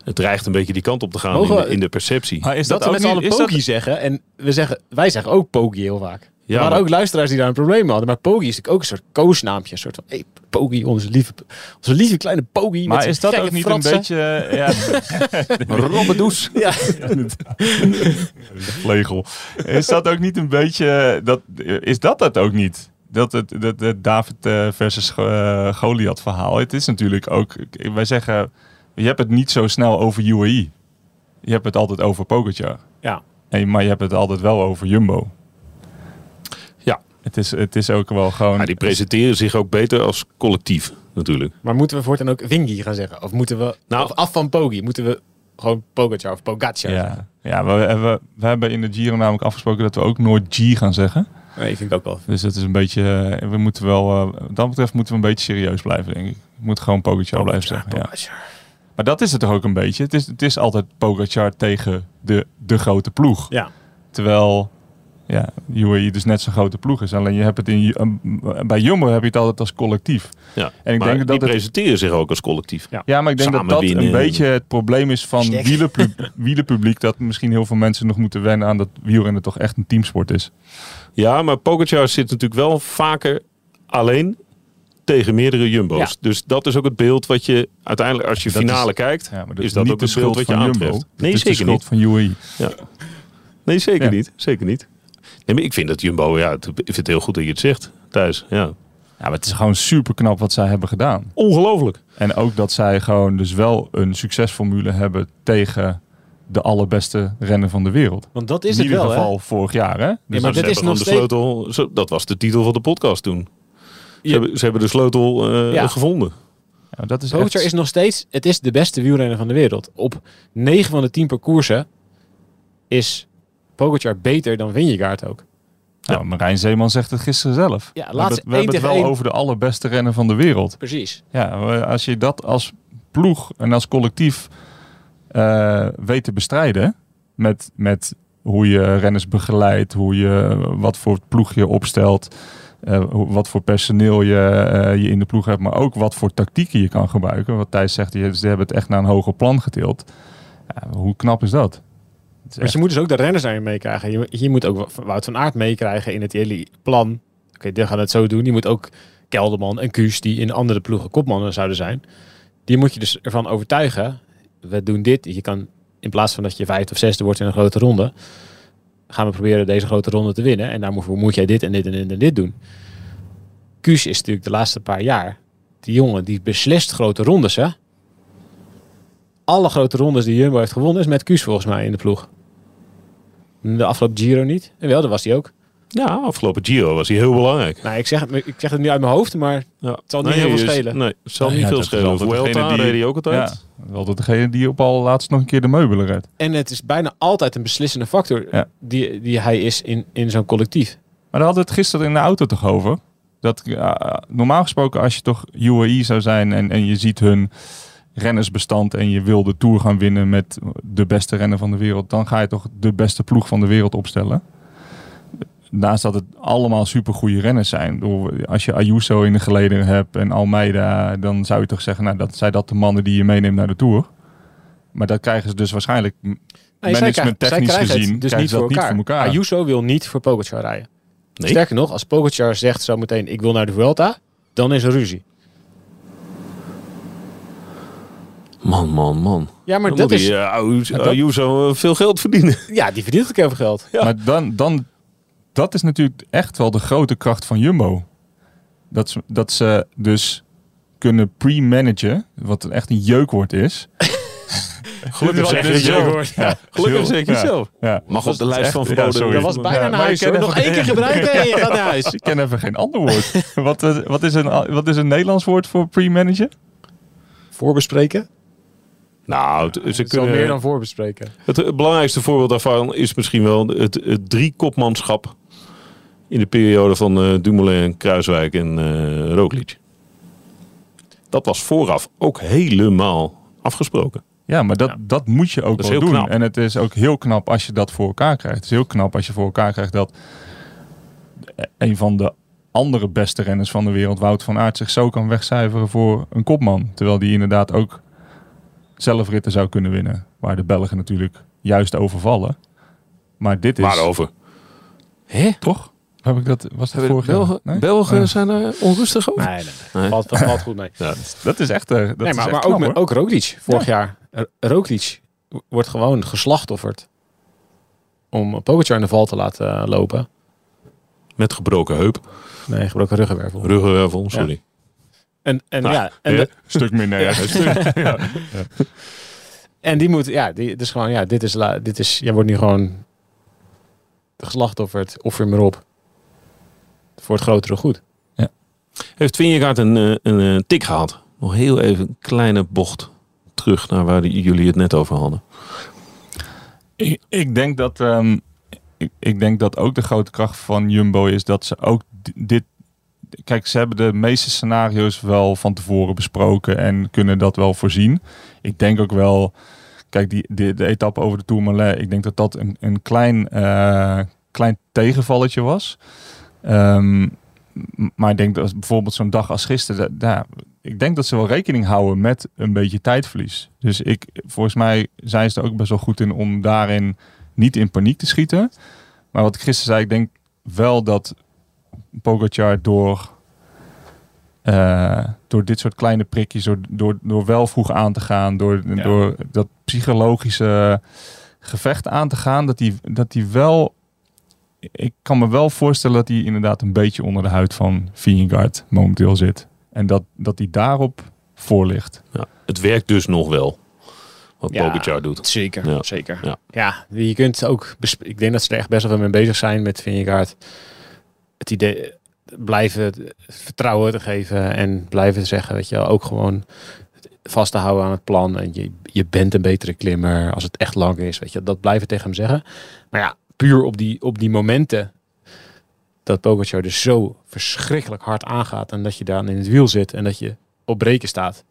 het dreigt een beetje die kant op te gaan Mogen in de, in de perceptie. Maar is dat, dat, we met z'n allen Poggi zeggen. En we zeggen, wij zeggen ook Poggi heel vaak. Ja, er waren maar- ook luisteraars die daar een probleem mee hadden. Maar Poggi is natuurlijk ook een soort koosnaampje. Een soort van, hey, Poggi, onze lieve, onze lieve kleine Poggi. met maar zijn is dat ook niet fratsen. een beetje... Ja, [LAUGHS] Robbedoes. Ja. [LAUGHS] vlegel. Is dat ook niet een beetje... Dat, is dat het ook niet? Dat het, dat David eh, versus eh, Goliath verhaal. Het is natuurlijk ook... Wij zeggen... Je hebt het niet zo snel over UAE. Je hebt het altijd over Pogacar. Ja. En, maar je hebt het altijd wel over Jumbo. Ja. Het is, het is ook wel gewoon... Maar die presenteren zich ook beter als collectief, natuurlijk. Maar moeten we voortaan ook Wingi gaan zeggen? Of moeten we, Nou- of af van Poggi, moeten we gewoon Pogacar of Pogacar zeggen? ja, ja we, we, we hebben in de Giro namelijk afgesproken dat we ook nooit G gaan zeggen. Nee, vind ik ook wel. Dus het is een beetje, eh, we moeten wel, eh, wat dat betreft moeten we een beetje serieus blijven, denk ik. We moeten gewoon Pogacar blijven zeggen. Ja. Pogacar. Maar dat is het toch ook een beetje. Het is, het is altijd Pogacar tegen de, de grote ploeg. Ja. Terwijl ja, UAE dus net zo'n grote ploeg is. Alleen je hebt het in, eh, bij Jumbo heb je het altijd als collectief. Ja. En ik maar denk dat die het- presenteren zich ook als collectief. Ja. Ja, maar ik denk dat Samen dat een beetje het probleem is van [LAUGHS] wielerpubliek. Dat misschien heel veel mensen nog moeten wennen aan dat wielrennen toch echt een teamsport is. Ja, maar Pogacar zit natuurlijk wel vaker alleen tegen meerdere jumbo's. Ja. Dus dat is ook het beeld wat je uiteindelijk, als je Dat finale is- kijkt, Ja, maar dat is dat niet ook de het beeld schuld wat je van Jumbo. aantreft. Het Nee, is de zeker schuld niet. van UAE. Nee, zeker niet. Zeker niet. Nee, maar ik vind dat Jumbo, ja, het- ik vind het heel goed dat je het zegt thuis. Ja. Ja, maar het is gewoon super knap wat zij hebben gedaan. Ongelooflijk. En ook dat zij gewoon dus wel een succesformule hebben tegen de allerbeste renner van de wereld. Want dat is In het ieder wel, geval hè? vorig jaar, hè? Dus maar Maar dit ze is hebben nog de sleutel. Dat was de titel van de podcast toen. Ze, Ja. hebben, ze hebben de sleutel eh, Ja. gevonden. ja, dat is echt- is nog steeds, het is de beste wielrenner van de wereld. Op 9 van de 10 parcoursen is Pogacar beter dan Vingegaard ook. Nou, Marijn Zeeman zegt het gisteren zelf. Ja, we hebben, het- we hebben het wel over de allerbeste renner van de wereld. Precies. Ja, als je dat als ploeg en als collectief eh, weet te bestrijden met, met hoe je renners begeleidt, hoe je wat voor ploeg je opstelt, eh, wat voor personeel je, eh, je in de ploeg hebt, maar ook wat voor tactieken je kan gebruiken. Wat Thijs zegt, die ze hebben het echt naar een hoger plan getild. Ja, hoe knap is dat? Is Maar echt- je moet dus ook de renners daarin meekrijgen. Je, je moet ook Wout van Aert meekrijgen in het hele plan. Oké, die gaan het zo doen. Je moet ook Kelderman en Kuus, die in andere ploegen kopmannen zouden zijn. Die moet je dus ervan overtuigen. We doen dit. Je kan in plaats van dat je vijfde of zesde wordt in een grote ronde. Gaan we proberen deze grote ronde te winnen. En daarvoor moet jij dit en dit en dit en dit doen. Kuus is natuurlijk de laatste paar jaar. Die jongen die beslist grote rondes hè. Alle grote rondes die Jumbo heeft gewonnen is met Kuus volgens mij in de ploeg. De afgelopen Giro niet. En wel, dat was hij ook. Ja, afgelopen Giro was hij heel belangrijk. Nou, ik zeg, het, ik zeg het nu uit mijn hoofd, maar Ja. Het zal niet heel veel schelen. Nee, het zal niet ja, veel schelen. altijd Vuelta die- reed hij ook altijd. Ja, wel dat degene die op al laatst nog een keer de meubelen redt. En het is bijna altijd een beslissende factor Ja. die, die hij is in, in zo'n collectief. Maar daar hadden we het gisteren in de auto toch over. Dat normaal gesproken als je toch UAE zou zijn en, en je ziet hun rennersbestand en je wil de Tour gaan winnen met de beste renner van de wereld, dan ga je toch de beste ploeg van de wereld opstellen. Naast dat het allemaal supergoeie renners zijn. Als je Ayuso in de gelederen hebt en Almeida, dan zou je toch zeggen, nou, dat zijn dat de mannen die je meeneemt naar de Tour. Maar dat krijgen ze dus waarschijnlijk Nee, management technisch gezien, dus niet ze voor, dat elkaar. niet voor elkaar. Ayuso wil niet voor Pogacar rijden. Nee. Sterker nog, als Pogacar zegt zo meteen ik wil naar de Vuelta, dan is er ruzie. Man, man, man. Ja, maar Dan dat is... die uh, dat- Ayuso, eh, veel geld verdienen. [LAUGHS] Ja, die verdient ook heel veel geld. Ja. Maar dan, dan, dat is natuurlijk echt wel de grote kracht van Jumbo. Dat ze, dat ze dus kunnen pre-managen, wat echt een jeukwoord is. [LAUGHS] Gelukkig zeg je is zelf. Ja, Gelukkig zeg je ja. Ja. Mag op de lijst echt- van ja, verboden. sorry. Dat was bijna Ja, naar huis. Nog even- één keer gebruiken en je gaat naar huis. Ik ken even geen ander woord. [LAUGHS] wat, eh, wat, is een, wat is een Nederlands woord voor pre-managen? Voorbespreken? Nou, het- ze kunnen, meer dan voorbespreken. het, het belangrijkste voorbeeld daarvan is misschien wel het, het drie kopmanschap in de periode van eh, Dumoulin, Kruiswijk en eh Roglic. Dat was vooraf ook helemaal afgesproken. Ja, maar dat, Ja. dat moet je ook Dat is wel heel doen. knap. En het is ook heel knap als je dat voor elkaar krijgt. Het is heel knap als je voor elkaar krijgt dat een van de andere beste renners van de wereld, Wout van Aert, zich zo kan wegcijferen voor een kopman. Terwijl die inderdaad ook zelf ritten zou kunnen winnen. Waar de Belgen natuurlijk juist overvallen. Maar dit is... Waarover? Hè? Toch? Heb ik dat, was dat Hebben vorig jaar? Belgen, Nee? Belgen zijn er onrustig over? Nee, nee, nee. Nee. Valt, valt goed mee. [LAUGHS] Ja. Dat is echt... eh, Dat nee, is maar, echt maar knap, ook, met, ook Roglic. Vorig jaar. R- Roglic wordt gewoon geslachtofferd. Om Pogacar in de val te laten eh, lopen. Met gebroken heup, Nee, gebroken ruggenwervel. ruggenwervel, sorry. En, en, Nou, ja, en, hè? de- Een stuk minder. ja. [LAUGHS] en die moet, ja, die, dus gewoon, ja, dit is, la, dit is, jij wordt nu gewoon geslachtofferd, offer maar op. Voor het grotere goed. Heeft Vingegaard een, eh, een, eh, tik gehad? Nog heel even een kleine bocht terug naar waar die- jullie het net over hadden. Ik, ik denk dat ehm, ik, ik denk dat ook de grote kracht van Jumbo is dat ze ook di- dit. Kijk, ze hebben de meeste scenario's wel van tevoren besproken en kunnen dat wel voorzien. Ik denk ook wel, kijk, die, de, etappe over de Tourmalet, ik denk dat dat een, een klein, eh, klein tegenvalletje was. Ehm, maar ik denk dat bijvoorbeeld zo'n dag als gisteren, ik denk dat ze wel rekening houden met een beetje tijdverlies. Dus ik, volgens mij zijn ze er ook best wel goed in om daarin niet in paniek te schieten. Maar wat ik gisteren zei, ik denk wel dat Pogacar door, eh, door dit soort kleine prikjes, door, door, door wel vroeg aan te gaan, door, Ja. door dat psychologische gevecht aan te gaan, dat hij dat die wel... Ik kan me wel voorstellen dat hij inderdaad een beetje onder de huid van Vingegaard momenteel zit. En dat, dat hij daarop voor ligt. Ja, het werkt dus nog wel. Wat Ja. Pogacar doet. Zeker, Ja. zeker. Ja. Ja. je kunt ook, ik denk dat ze er echt best wel veel mee bezig zijn met Vingegaard. Het idee, blijven vertrouwen te geven en blijven zeggen, weet je ook gewoon vast te houden aan het plan. En je, je bent een betere klimmer als het echt lang is, weet je, dat blijven tegen hem zeggen. Maar ja, puur op die, op die momenten dat Pogacar dus zo verschrikkelijk hard aangaat en dat je dan in het wiel zit en dat je op breken staat.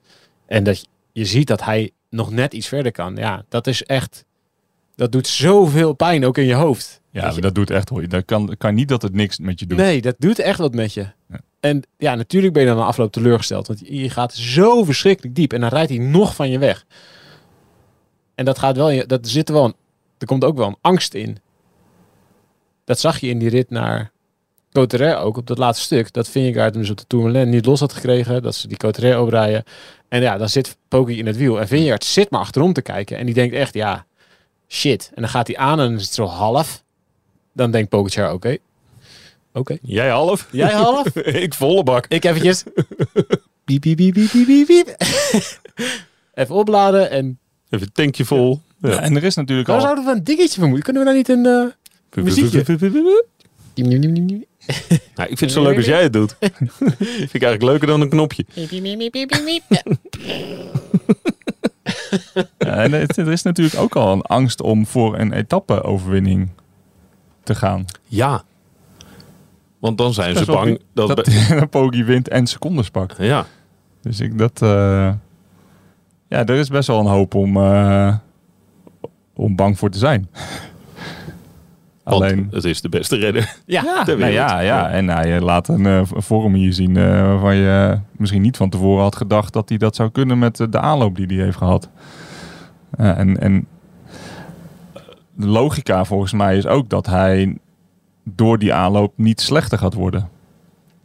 En dat je ziet dat hij nog net iets verder kan. Ja, dat is echt, dat doet zoveel pijn ook in je hoofd. Ja, je? dat doet echt wel. Dat kan, kan niet dat het niks met je doet. Nee, dat doet echt wat met je. Ja. En ja, natuurlijk ben je dan na afloop teleurgesteld. Want je gaat zo verschrikkelijk diep. En dan rijdt hij nog van je weg. En dat gaat wel, dat zit er wel, een, er komt ook wel een angst in. Dat zag je in die rit naar Coterre ook op dat laatste stuk. Dat Vingegaard hem dus op de Tourmalet niet los had gekregen. Dat ze die Coterre oprijden. En ja, dan zit Poggi in het wiel. En Vingegaard zit maar achterom te kijken. En die denkt echt, ja, shit. En dan gaat hij aan en dan is het zo half. Dan denkt Pogacar, oké. Oké. Jij half? Jij half? [LAUGHS] ik volle bak. Ik eventjes. Piep, piep, piep, piep, piep, piep. [LAUGHS] Even opladen en... Even een tankje vol. Ja, Ja. en er is natuurlijk Waar al... zouden we een dingetje van moeten? Kunnen we daar niet een... eh, muziekje. Nou, ik vind het zo leuk als jij het doet. [LAUGHS] vind ik eigenlijk leuker dan een knopje. [LAUGHS] Ja, en het- er is natuurlijk ook al een angst om voor een etappe-overwinning te gaan. Ja. Want dan zijn ze bang dat... Dat [LAUGHS] Poggi wint en secondes pakt. ja, Dus ik dat... eh, ja, er is best wel een hoop om, eh, om bang voor te zijn. Want Alleen... het is de beste redder. [LAUGHS] Ja, ter Nou ja, ja, en hij laat een eh, vorm hier zien eh, waarvan je misschien niet van tevoren had gedacht dat hij dat zou kunnen met eh, de aanloop die hij heeft gehad. Eh, en, en de logica volgens mij is ook dat hij door die aanloop niet slechter gaat worden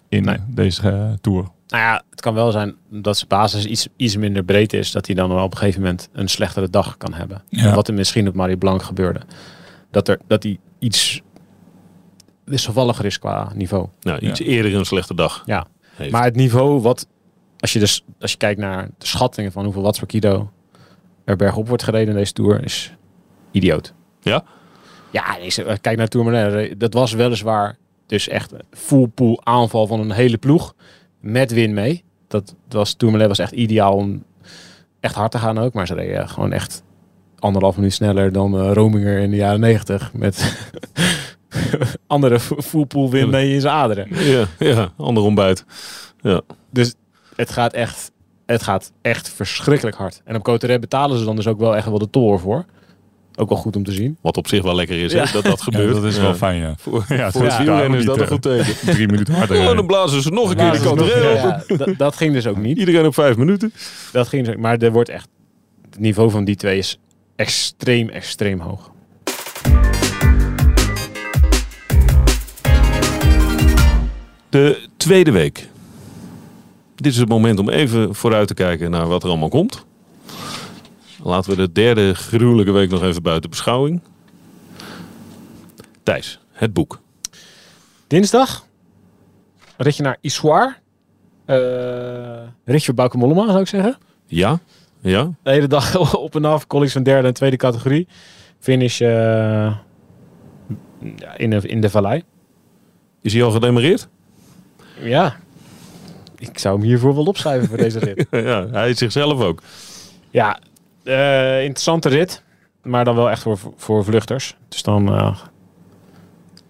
in Nee. deze eh, tour. Nou ja, het kan wel zijn dat zijn basis iets, iets minder breed is. Dat hij dan wel op een gegeven moment een slechtere dag kan hebben. Ja. Wat er misschien op Marie Blanc gebeurde. Dat, er, dat hij iets wisselvalliger is qua niveau. Nou, iets eerder een slechte dag. Ja. heeft. Maar het niveau wat, als je, dus, als je kijkt naar de schattingen van hoeveel watts per kilo er bergop wordt gereden in deze Tour, is idioot. Ja? Ja, deze- kijk naar Tourmalet. Dat was weliswaar dus echt full pool aanval van een hele ploeg met win mee. Dat was, Tourmalet was echt ideaal om echt hard te gaan ook. Maar ze reden gewoon echt anderhalf minuut sneller dan eh, Rominger in de jaren negentig. Met [LAUGHS] andere voelpool weer mee in zijn aderen. Ja, ja, ander ontbijt. Dus het gaat echt, het gaat echt verschrikkelijk hard. En op Coterre betalen ze dan dus ook wel echt wel de tol voor. Ook wel goed om te zien. Wat op zich wel lekker is, hè, Ja. dat dat Ja, gebeurt. dat is Ja. wel fijn, ja. Voor, Ja, voor het wielrennen is dat een goed teken. [LAUGHS] Drie minuten harder Oh, dan rijden. blazen ze nog een keer de ja, dat, dat ging dus ook niet. Iedereen op vijf minuten. Dat ging dus, maar er wordt echt, het niveau van die twee is extreem, extreem hoog. De tweede week. Dit is het moment om even vooruit te kijken naar wat er allemaal komt. Laten we de derde gruwelijke week nog even buiten beschouwing. Thijs, het boek. Dinsdag, ritje naar Issoire. Eh ritje voor Bauke Mollema, zou ik zeggen. Ja? Ja? De hele dag [LAUGHS] op en af, colleagues van derde en tweede categorie. Finish eh, in, de, in de vallei. Is hij al gedemareerd? Ja, ik zou hem hiervoor wel opschrijven voor deze rit. [LAUGHS] ja, hij is zichzelf ook. Ja, eh, interessante rit. Maar dan wel echt voor, voor vluchters. Dus dan eh,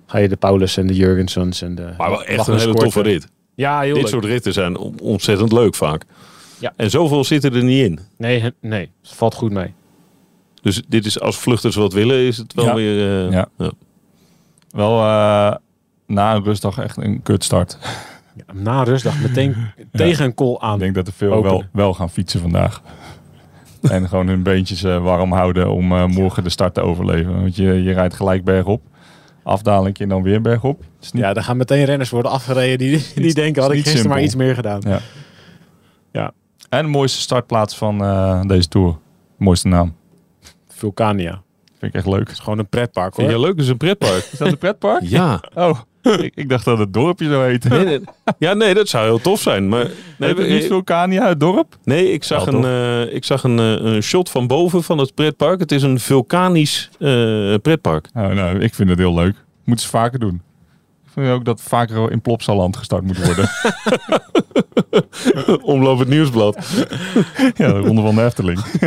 ga je de Paulus en de Jurgensons en de... Maar wel echt een hele toffe rit. Ja, heel Dit leuk. soort ritten zijn on- ontzettend leuk vaak. Ja. En zoveel zitten er niet in. Nee, nee, het valt goed mee. Dus dit is als vluchters wat willen, is het wel Ja. weer... eh, Ja. Wel eh, na een rustdag echt een kutstart. Ja, na rustdag meteen [LAUGHS] tegen een call aan. Ik denk dat er veel Openen. wel, wel gaan fietsen vandaag. [LAUGHS] en gewoon hun beentjes eh, warm houden om eh, morgen de start te overleven. Want je, je rijdt gelijk bergop. Afdaling en dan weer bergop. Niet, Ja, daar gaan meteen renners worden afgereden die, die denken, had ik gisteren maar iets meer gedaan. Ja. En de mooiste startplaats van eh, deze Tour. Mooiste naam. Vulcania. Vind ik echt leuk. Het is gewoon een pretpark Vind hoor. je leuk? Het is een pretpark. Is dat een pretpark? ja. Oh, [LAUGHS] ik, ik dacht dat het dorpje zou heten. Nee, nee. Ja, nee, dat zou heel tof zijn. Maar nee, we- niet Vulcania, het dorp? nee ik zag, Wel een, eh, ik zag een, eh, een shot van boven van het pretpark. Het is een vulkanisch eh, pretpark. Oh, nou, ik vind het heel leuk. Moeten ze vaker doen. Ik vind ook dat vaker in Plopsaland gestart moet worden. [LAUGHS] Omloop het nieuwsblad. ja, de ronde van de Efteling. [LAUGHS]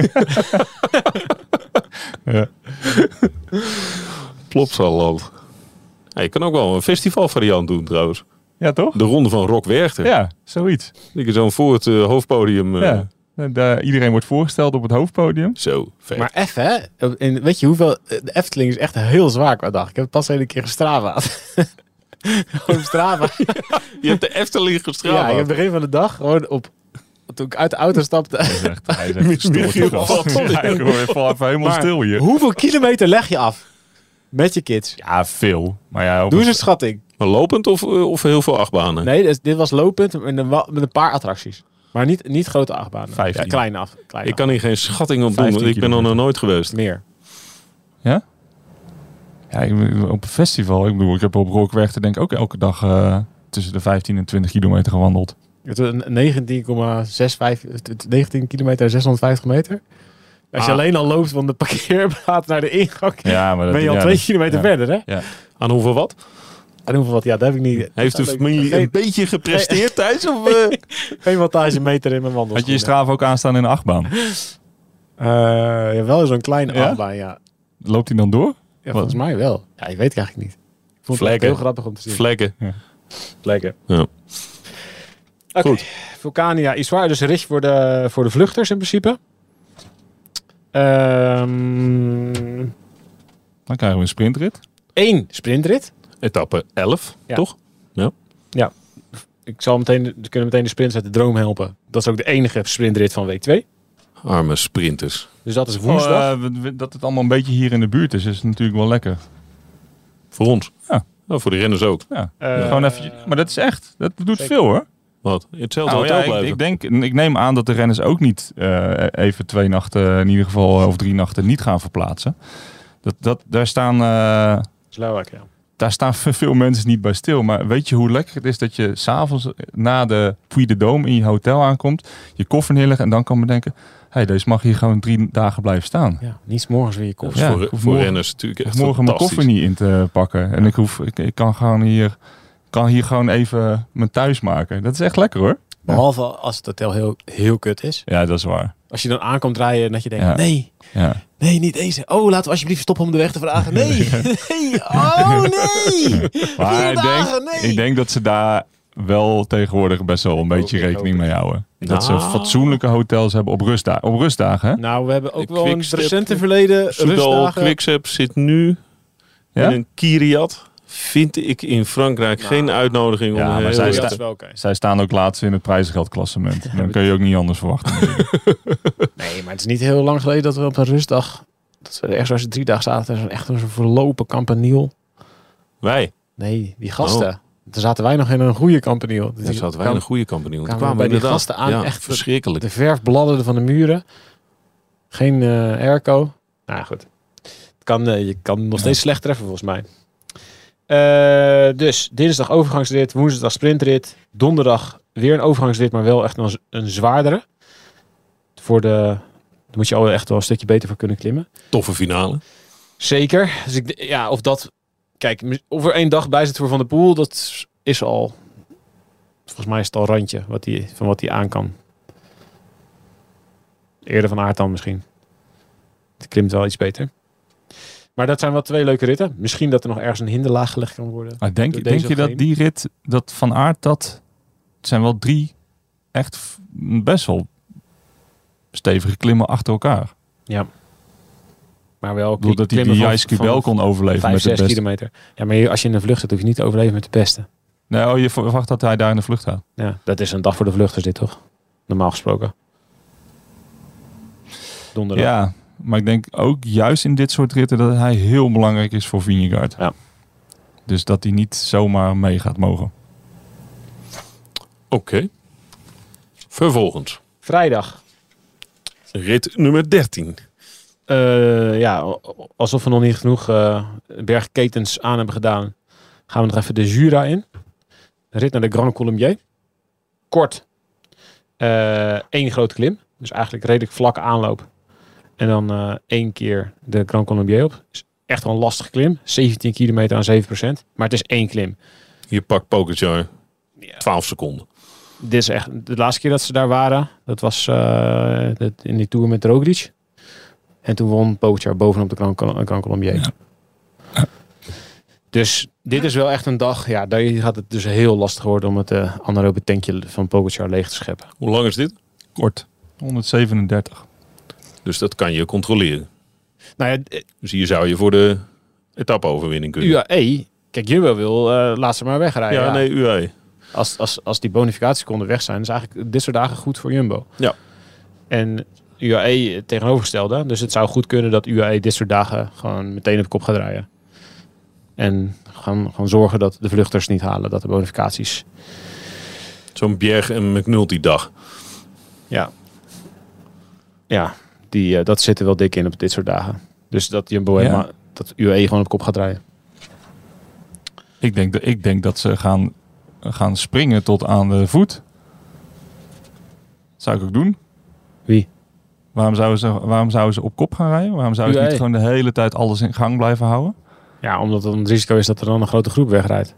ja. Plopsaland. Ja, je kan ook wel een festivalvariant doen trouwens. ja, toch? De ronde van Rock Werchter. Ja, zoiets. Die is zo voor het eh, hoofdpodium. eh, Ja. Daar- iedereen wordt voorgesteld op het hoofdpodium. Zo, vet. Maar even, hè? En weet je hoeveel... De Efteling is echt heel zwaar qua dag. Ik heb het pas een keer gestravaat. [LAUGHS] Gewoon op Strava. [LAUGHS] je hebt de Efteling gestraald. Ja, ik heb begin van de dag gewoon op... Toen ik uit de auto stapte... Hij is [LAUGHS] echt, hij is echt helemaal stil hier. Hoeveel kilometer leg je af? Met je kids. Ja, veel. Maar ja, Doe eens een- schatting. Maar lopend of, eh, of heel veel achtbanen? Nee, dit, dit was looppunt met een, met een paar attracties. Maar niet, niet grote achtbanen. Vijftien. Ja, kleine af. Kleine Ik kan hier geen schatting op doen, 15 want ik ben er nog nooit geweest. Meer. Ja, op een festival. Ik bedoel, ik heb op Rockwerchter denk ik ook elke dag eh, tussen de 15 en 20 kilometer gewandeld. Het is een 19,65 19 kilometer en 650 meter. Als je Ah. alleen al loopt van de parkeerplaats naar de ingang, Ja, maar dat, ben je al ja, twee dat- kilometer ja. verder, hè? Aan hoeveel wat? En hoeveel wat? Ja, dat heb ik niet. Heeft de familie geen, een beetje gepresteerd thuis? Of, [LAUGHS] eh? geen wattagemeter in mijn wandel. Had je je straaf ook aanstaan in een achtbaan? ja, wel zo'n kleine Ja? achtbaan, ja. Loopt hij dan door? Ja. Volgens mij wel. Ja, ik weet het eigenlijk niet. Ik vond het Vlekken. heel grappig om te zien. Vlekken. Vlekken. Ja. Oké, Goed. Vulcania is zwaar. Dus ritje voor de, voor de vluchters in principe. Ehm Dan krijgen we een sprintrit. één sprintrit. Etappe 11, Ja. toch? Ik zal meteen, we kunnen meteen de sprints uit de droom helpen. Dat is ook de enige sprintrit van week 2. Arme sprinters. Dus dat is woensdag. Oh, eh, we- we- dat het allemaal een beetje hier in de buurt is, is natuurlijk wel lekker. Voor ons. Ja. Nou, voor de renners ook. Ja. Eh, Gewoon even, maar dat is echt, dat doet zeker. veel hoor. Wat? In hetzelfde Nou, hotel ja, blijven? ik, denk, ik neem aan dat de renners ook niet eh, even twee nachten, in ieder geval, eh, of drie nachten niet gaan verplaatsen. Dat, dat, daar, staan, eh, Slowak, ja. daar staan [LAUGHS] veel mensen niet bij stil. Maar weet je hoe lekker het is dat je s'avonds na de Puy de Dome in je hotel aankomt, je koffer neerlegt en dan kan bedenken, hey, deze mag hier gewoon drie dagen blijven staan. ja. Niet morgens weer je koffer. Ja, voor, voor morgen- renners natuurlijk echt morgen mijn koffer niet in te pakken. En ik, hoef, ik, ik kan gewoon hier, kan hier gewoon even mijn thuis maken. Dat is echt lekker hoor. Behalve als het hotel heel, heel kut is. Ja, dat is waar. Als je dan aankomt rijden en dat je denkt, Ja. nee, Ja. nee, niet deze. Oh, laten we alsjeblieft stoppen om de weg te vragen. Nee, [LAUGHS] nee, oh nee. Maar ik dagen, denk, nee. ik denk dat ze daar wel tegenwoordig best wel een beetje rekening mee houden. Dat ze Nou. fatsoenlijke hotels hebben op rustdagen. Op rustdagen, hè? Nou, we hebben ook De wel Quickstep, recente verleden Soudal rustdagen. Quickstep zit nu Ja? in een Kiriat. Vind ik in Frankrijk Nou. geen uitnodiging om Ja, een maar zij Ja, wel oké. Zij staan ook laatst in het prijzengeldklassement. Dan kun je ook niet anders verwachten. [LAUGHS] Nee, maar het is niet heel lang geleden dat we op een rustdag... Dat we ergens als je drie dagen zaten. Zo'n echt een verlopen kampaniel. Wij. Nee, die gasten. Toen zaten wij nog in een goede kampaniel. Daar zaten wij in een goede compagnie. Want kwamen bij die inderdaad- gasten aan, Ja, echt- verschrikkelijk. De verf bladderde van de muren. Geen eh, airco. Nou goed. Het kan, eh, je kan nog Ja. steeds slecht treffen volgens mij. Eh, dus dinsdag overgangsrit, woensdag sprintrit. Donderdag weer een overgangsrit, maar wel echt een, een zwaardere. Voor de, daar moet je al echt wel een stukje beter voor kunnen klimmen. Toffe finale. Zeker. Dus ik, ja, of dat... Kijk, of er één dag bij zit voor Van der Poel, dat is al... Volgens mij is het al randje wat die, van wat hij aan kan. Eerder van aard dan misschien. Het klimt wel iets beter. Maar dat zijn wel twee leuke ritten. Misschien dat er nog ergens een hinderlaag gelegd kan worden. Maar denk, denk je dat die rit, dat van aard, dat het zijn wel drie echt best wel stevige klimmen achter elkaar. Ja. Maar wel Ik bedoel dat hij die Kubel kon overleven 5, met het 6 beste. kilometer. Ja, maar als je in de vlucht zit, hoef je niet te overleven met de beste. Nee, oh, je verwacht dat hij daar in de vlucht gaat. Ja, dat is een dag voor de vluchters dit toch? Normaal gesproken. Donderdag. Ja, maar ik denk ook juist in dit soort ritten dat hij heel belangrijk is voor Vingegaard. Ja. Dus dat hij niet zomaar mee gaat mogen. Oké. Vervolgens. Vrijdag. Rit nummer 13. Eh, ja, alsof we nog niet genoeg eh bergketens aan hebben gedaan, gaan we nog even de Jura in. Rit naar de Grand Colombier. Kort. Eén grote klim. Dus eigenlijk redelijk vlakke aanloop. En dan eh, één keer de Grand Colombier op. Is echt wel een lastige klim. 17 kilometer aan 7%. Maar het is één klim. Je pakt Pogacar Ja. 12 seconden. Dit is echt de laatste keer dat ze daar waren. Dat was eh, in die tour met Roglic. En toen won Pogacar bovenop de Grand Colombier. Dus dit is wel echt een dag. Ja, daar gaat het dus heel lastig worden om het uh, anaerobe tankje van Pogacar leeg te scheppen. Hoe lang is dit? Kort. 137. Dus dat kan je controleren. Nou ja, Dus hier zou je voor de etappe-overwinning kunnen. UAE. Kijk, Jumbo wil eh laat ze maar wegrijden. ja, Ja, nee, UAE. Als, als, als die bonificatieseconden weg zijn, is eigenlijk dit soort dagen goed voor Jumbo. Ja. En UAE het tegenovergestelde. Dus het zou goed kunnen dat UAE dit soort dagen gewoon meteen op kop gaat rijden. En gaan, gaan zorgen dat de vluchters niet halen, dat de bonificaties. Zo'n Bjerg en McNulty dag. Ja. Ja, die, eh, dat zit er wel dik in op dit soort dagen. Dus dat Jumbo Ja. helemaal, dat UAE gewoon op kop gaat rijden. Ik denk, dat, ik denk dat ze gaan, gaan springen tot aan de voet. Dat zou ik ook doen. Wie? Waarom zouden ze, waarom zouden ze op kop gaan rijden? Waarom zouden ze UAE. niet gewoon de hele tijd alles in gang blijven houden? Ja, omdat dan het risico is dat er dan een grote groep wegrijdt.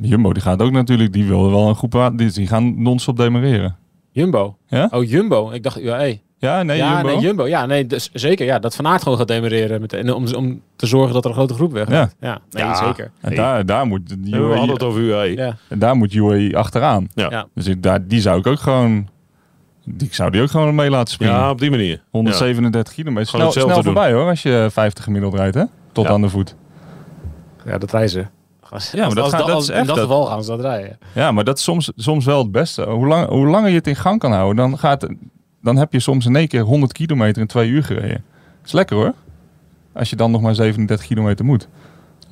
Jumbo die gaat ook natuurlijk, die wil wel een groep, die, die gaan non-stop demareren. Jumbo? Ja? Oh, Jumbo. Ik dacht UAE. Ja, nee, ja, Jumbo. nee, Jumbo. Ja, nee, dus zeker. Ja, dat Van Aert gewoon gaat demereren. Met, en om, om te zorgen dat er een grote groep weg Ja. Ja, nee, Ja. zeker. En Nee. daar, daar moet Ja, we hadden UAE, het over UAE. Ja. en daar moet UAE achteraan. Ja. Ja. Dus ik, daar, die zou ik ook gewoon, die ik zou die ook gewoon mee laten springen. Ja, op die manier. 137 kilometer. Gewoon Snel, snel doen. voorbij hoor, als je 50 gemiddeld rijdt hè? Tot Ja. aan de voet. ja, dat reizen. Ja, maar dat gaat- dat is in echt dat dat- geval gaan ze dat rijden. Ja, maar dat is soms, soms wel het beste. Hoe, lang, hoe langer je het in gang kan houden, dan, gaat, dan heb je soms in één keer 100 kilometer in twee uur gereden. is lekker hoor. Als je dan nog maar 37 kilometer moet.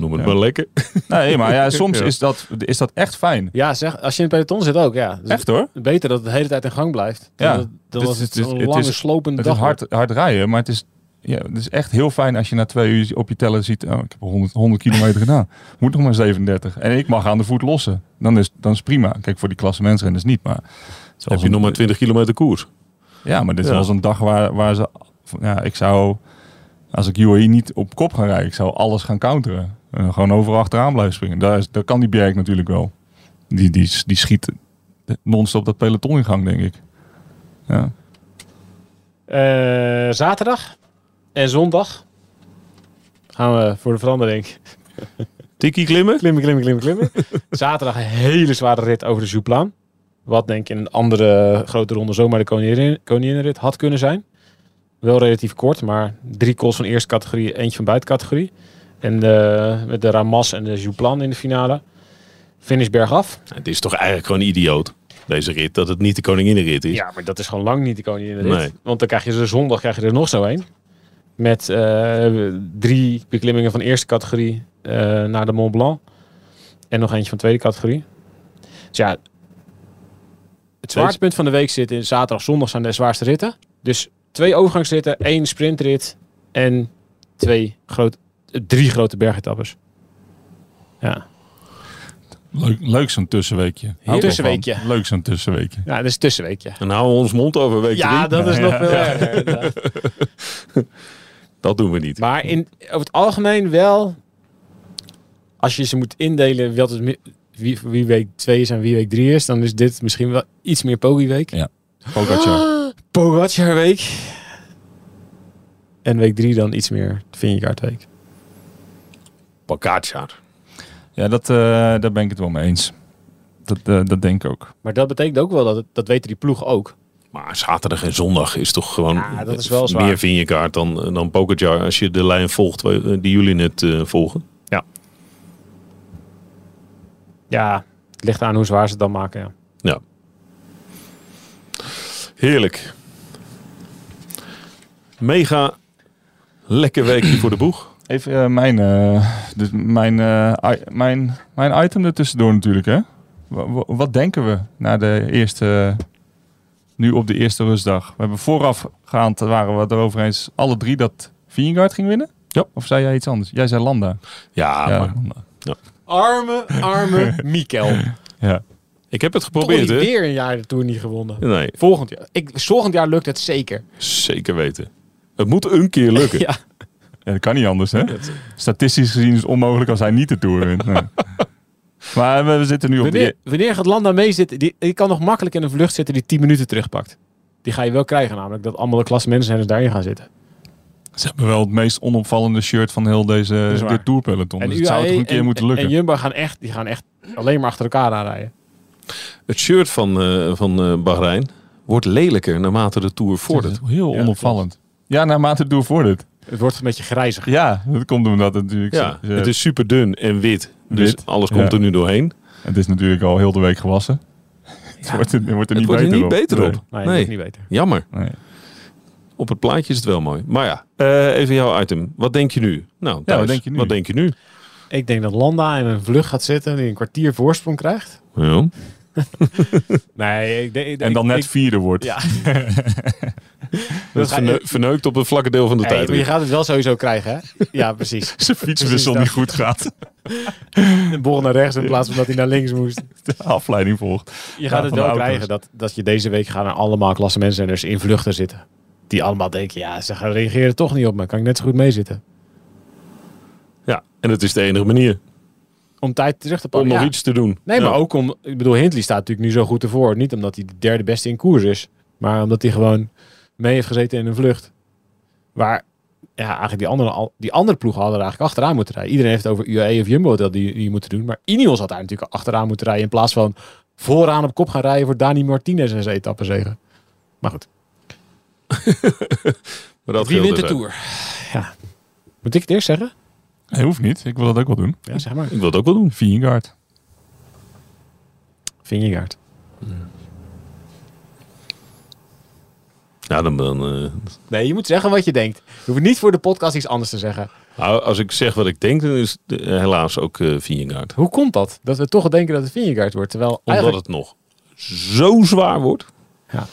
Noem het Ja. maar lekker. Nee, maar ja, [LAUGHS] soms Ja. Is, dat, is dat echt fijn. Ja, zeg, als je in het peloton zit ook, ja. Dus Echt hoor. Beter dat het de hele tijd in gang blijft. Dan, Ja. dat- dan Het was is- het, het is- een lange is- slopende Het dag. is hard, hard rijden, maar het is, ja, het is echt heel fijn als je na twee uur op je teller ziet... Oh, ik heb 100, 100 kilometer gedaan. Moet nog maar 37. En ik mag aan de voet lossen. Dan is, dan is het prima. Kijk, voor die klasse mensenrenners niet, maar... Heb zoals je een- nog maar 20 kilometer koers. Ja, maar dit is Ja. wel zo'n dag waar, waar ze... Ja, ik zou... Als ik UAE niet op kop ga rijden, ik zou alles gaan counteren. Gewoon overal achteraan blijven springen. Daar, is, daar kan die Bjerg natuurlijk wel. Die, die, die schiet non-stop dat peloton in gang, denk ik. Ja. Eh, zaterdag en zondag gaan we voor de verandering Tikkie klimmen? klimmen, klimmen, klimmen, klimmen. [LAUGHS] Zaterdag een hele zware rit over de Zouplaan. Wat denk ik in een andere grote ronde zomaar de koningin- had kunnen zijn. Wel relatief kort, maar drie calls van eerste categorie, eentje van buitencategorie. En eh, met de Ramas en de Zouplaan in de finale. Finish bergaf. Het is toch eigenlijk gewoon idioot, deze rit, dat het niet de koninginnenrit is. Ja, maar dat is gewoon lang niet de koninginnenrit. Nee. Want dan krijg je ze zondag krijg je er nog zo een. Met eh, drie beklimmingen van eerste categorie eh, naar de Mont Blanc. En nog eentje van tweede categorie. Dus ja, het zwaartepunt van de week zit in zaterdag, zondag zijn de zwaarste ritten. Dus twee overgangsritten, één sprintrit en twee groot, drie grote bergetappes. Ja, Leuk, leuk zo'n tussenweekje. Tussenweekje. van. Leuk zo'n tussenweekje. ja dat is een tussenweekje. En houden we ons mond over week Ja, drie? dat is nog Ja. veel erger. [LAUGHS] Dat doen we niet. Maar in, over het algemeen wel, als je ze moet indelen wat het, wie, wie week 2 is en wie week 3 is, dan is dit misschien wel iets meer Pogi week. Ja. Pogacar. [GASPS] Pogacar week. En week 3 dan iets meer Vingegaard week. Pogacar. Ja, dat, eh, daar ben ik het wel mee eens. Dat, eh, dat denk ik ook. Maar dat betekent ook wel dat, het, dat weten die ploeg ook. Maar zaterdag en zondag is toch gewoon Ja, dat is wel zwaar. meer Vingegaard dan, dan Pogacar als je de lijn volgt eh, die jullie net eh, volgen. Ja, het ligt aan hoe zwaar ze het dan maken. Ja. Ja. Heerlijk. Mega lekker weekje voor de boeg. Even eh, mijn, eh, dus mijn, eh, i- mijn, mijn item ertussendoor natuurlijk. Hè? Wa- wa- Wat denken we na de eerste, nu op de eerste rustdag? We hebben voorafgaand, waren we het erover eens, alle drie dat Vingegaard ging winnen? Ja. Of zei jij iets anders? Jij zei Landa. Ja, ja, maar Landa. Arme, arme [LAUGHS] Mikkel. ja. ik heb het Toch geprobeerd, hè? weer een jaar de Tour niet gewonnen. Nee, Volgend jaar. Ik, volgend jaar lukt het zeker. zeker weten. Het moet een keer lukken. [LAUGHS] Ja. Ja, dat kan niet anders, hè? Statistisch gezien is het onmogelijk als hij niet de Tour wint. Nee. [LAUGHS] Maar we, we zitten nu op Wanneer, de... wanneer gaat Landa mee zitten? Die, die kan nog makkelijk in een vlucht zitten die 10 minuten terugpakt. Die ga je wel krijgen, namelijk dat allemaal de klassementsrenners daarin gaan zitten. Ze hebben wel het meest onopvallende shirt van heel deze dit tourpeloton. Dus het zou toch een keer en, moeten lukken. En Jumbo gaan echt, die gaan echt alleen maar achter elkaar aanrijden. Het shirt van, eh van eh, Bahrein wordt lelijker naarmate de Tour vordert. heel Ja, onopvallend. Ja, naarmate het Tour vordert. Het wordt een beetje grijzig. Ja, dat komt omdat het natuurlijk... Ja, het is super dun en wit. Dus Wit, alles komt ja. er nu doorheen. het is natuurlijk al heel de week gewassen. [LAUGHS] Het wordt er, het wordt er Het niet wordt er beter niet op. beter Nee. op. Nee, Nee. dat is niet beter. Jammer. Nee. Op het plaatje is het wel mooi. Maar ja, eh, even jouw item. Wat denk je nu? Nou, Thijs, wat denk je nu? Wat denk je nu? Ik denk dat Landa in een vlucht gaat zitten die een kwartier voorsprong krijgt. Ja. [LAUGHS] Nee, ik En dan net vierde wordt. Ja. [LAUGHS] [LAUGHS] Dat verne- verneukt op het vlakke deel van de Hey, tijd. maar je gaat het wel sowieso krijgen, hè? Ja, precies. Zijn fietswissel Precies niet goed gaat. Een bol naar rechts in plaats van dat hij naar links moest. De afleiding volgt. Je gaat Ja, het wel krijgen dat, dat je deze week gaan er allemaal klassementsrenners in vluchten zitten. Die allemaal denken, ja, ze gaan reageren toch niet op me. Kan ik net zo goed meezitten. Ja, en het is de enige manier Om tijd terug te om pakken. nog Ja. iets te doen. Nee, Ja. maar ook om... Ik bedoel, Hindley staat natuurlijk nu zo goed ervoor. Niet omdat hij de derde beste in koers is. Maar omdat hij gewoon mee heeft gezeten in een vlucht. Waar ja, eigenlijk die andere, al- die andere ploegen hadden er eigenlijk achteraan moeten rijden. Iedereen heeft het over UAE of Jumbo dat die, die moeten doen. Maar Ineos had daar natuurlijk achteraan moeten rijden. In plaats van vooraan op kop gaan rijden voor Dani Martinez en zijn etappenzegen. Maar goed, [LAUGHS] Maar dat wie wint de er Tour? Ja. Moet ik het eerst zeggen? Nee, hoeft niet. Ik wil dat ook wel doen. Ja, zeg maar. Ik wil het ook wel doen. Vingegaard. Vingegaard. Ja, dan, dan eh, Nee, je moet zeggen wat je denkt. Je hoeft niet voor de podcast iets anders te zeggen. nou, als ik zeg wat ik denk, dan is het eh, helaas ook eh Vingegaard. Hoe komt dat? Dat we toch denken dat het Vingegaard wordt. Terwijl Omdat eigenlijk... het nog zo zwaar wordt. Ja.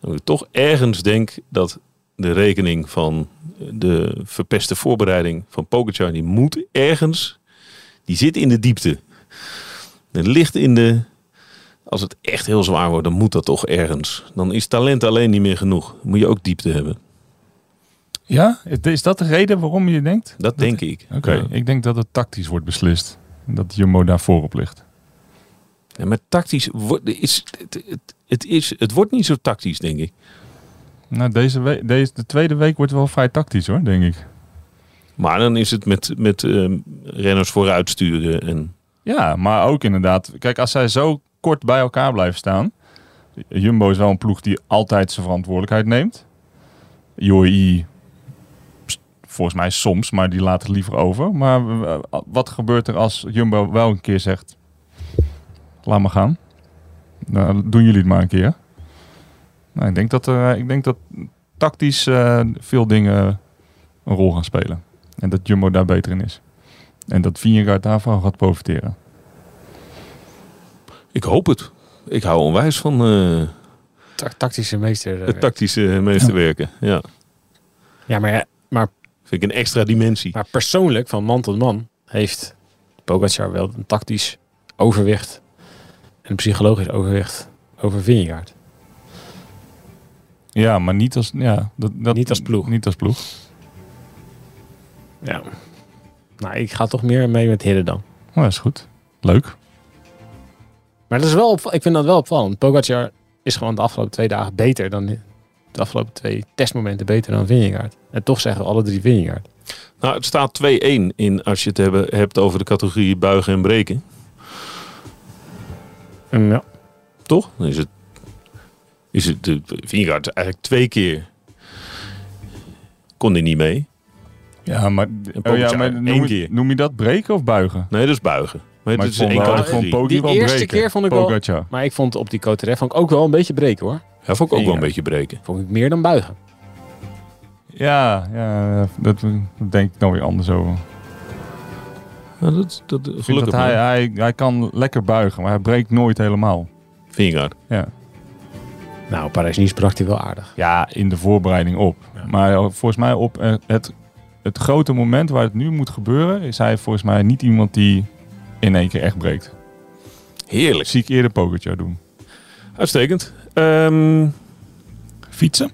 Dat ik toch ergens denk dat de rekening van de verpeste voorbereiding van Pogacar, die moet ergens, die zit in de diepte. Het ligt in de, als het echt heel zwaar wordt, dan moet dat toch ergens. Dan is talent alleen niet meer genoeg. Dan moet je ook diepte hebben. Ja? Is dat de reden waarom je denkt? Dat denk ik. Oké, Ja. ik denk dat het tactisch wordt beslist. Dat Jumbo daar voorop ligt. Ja, maar tactisch wordt, is, het, het, het is, het wordt niet zo tactisch, denk ik. Nou, deze week, deze, de tweede week wordt wel vrij tactisch hoor, denk ik. Maar dan is het met, met ehm, renners vooruit sturen. En, Ja, maar ook inderdaad. Kijk, als zij zo kort bij elkaar blijven staan. Jumbo is wel een ploeg die altijd zijn verantwoordelijkheid neemt. UAE, volgens mij soms, maar die laat het liever over. Maar wat gebeurt er als Jumbo wel een keer zegt... Laat maar gaan. Nou, doen jullie het maar een keer. Nou, ik denk dat, er, ik denk dat tactisch eh, veel dingen een rol gaan spelen. En dat Jumbo daar beter in is. En dat Vingegaard daarvan gaat profiteren. ik hoop het. Ik hou onwijs van eh, Ta- tactische meester. eh, het tactische meesterwerken. Ja. ja, maar, ja, maar, Vind ik een extra dimensie. maar persoonlijk, van man tot man, heeft Pogacar wel een tactisch overwicht. En een psychologisch overwicht over Vingegaard. Ja, maar niet als, ja, dat, dat, Niet als ploeg. Niet als ploeg. Ja. Nou, ik ga toch meer mee met Hidden dan. Oh, dat is goed. Leuk. Maar dat is wel ik vind dat wel opvallend. Pogacar is gewoon de afgelopen twee dagen beter dan de afgelopen twee testmomenten beter dan Vingegaard. En toch zeggen we alle drie Vingegaard. Nou, het staat 2-1 in als je het hebben, hebt over de categorie buigen en breken. ja. Toch? Dan is het, is het de Vingegaard eigenlijk twee keer kon hij niet mee. Ja, maar, oh, ja, maar één keer. je, noem je dat breken of buigen? Nee, dat is buigen. Maar, Maar het ik is vond, één categorie. Die wel eerste breken. keer vond ik wel-. Maar ik vond op die Coterre vond ik ook wel een beetje breken hoor. Ja, vond ik ook wel een beetje breken. Vond ik meer dan buigen. Ja, ja dat, dat denk ik dan weer anders over. Ja, dat, dat, gelukkig dat hij, hij, hij kan lekker buigen, maar hij breekt nooit helemaal. Vingegaard. Ja, Nou, Parijs-Nice brak hij wel aardig. ja in de voorbereiding op. Ja. Maar volgens mij op eh, het, het grote moment waar het nu moet gebeuren... is hij volgens mij niet iemand die in één keer echt breekt. Heerlijk. Zie ik eerder Pogacar doen. Uitstekend. Ehm, Fietsen?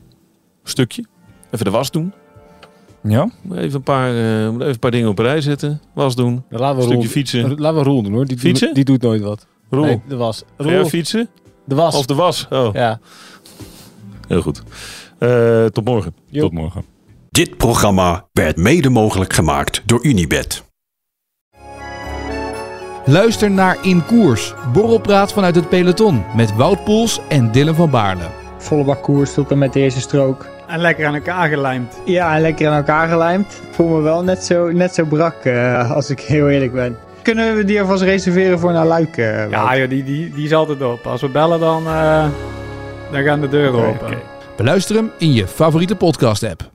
stukje. Even de was doen. Ja. Even een paar, eh, even een paar dingen op een rij zetten. Was doen. Dan laten we Stukje Roel, fietsen. Laten we Roel doen hoor. Die, Fietsen? Doet, die doet nooit wat. Roel, Nee, de was. Roel, fietsen? De was. Of de was? Oh, Ja. heel goed. Eh, tot morgen. Jo. Tot morgen. Dit programma werd mede mogelijk gemaakt door Unibed. Luister naar In Koers, borrelpraat vanuit het peloton met Wout Poels en Dylan van Baarle. Volle bak koers tot en met de eerste strook. En lekker aan elkaar gelijmd. Ja, en lekker aan elkaar gelijmd. Ik voel me wel net zo, net zo brak, eh, als ik heel eerlijk ben. Kunnen we die alvast reserveren voor naar Luik? eh? Ja, joh, die, die, die is altijd op. Als we bellen, dan, eh, dan gaan de deuren open. oké. Beluister hem in je favoriete podcast app.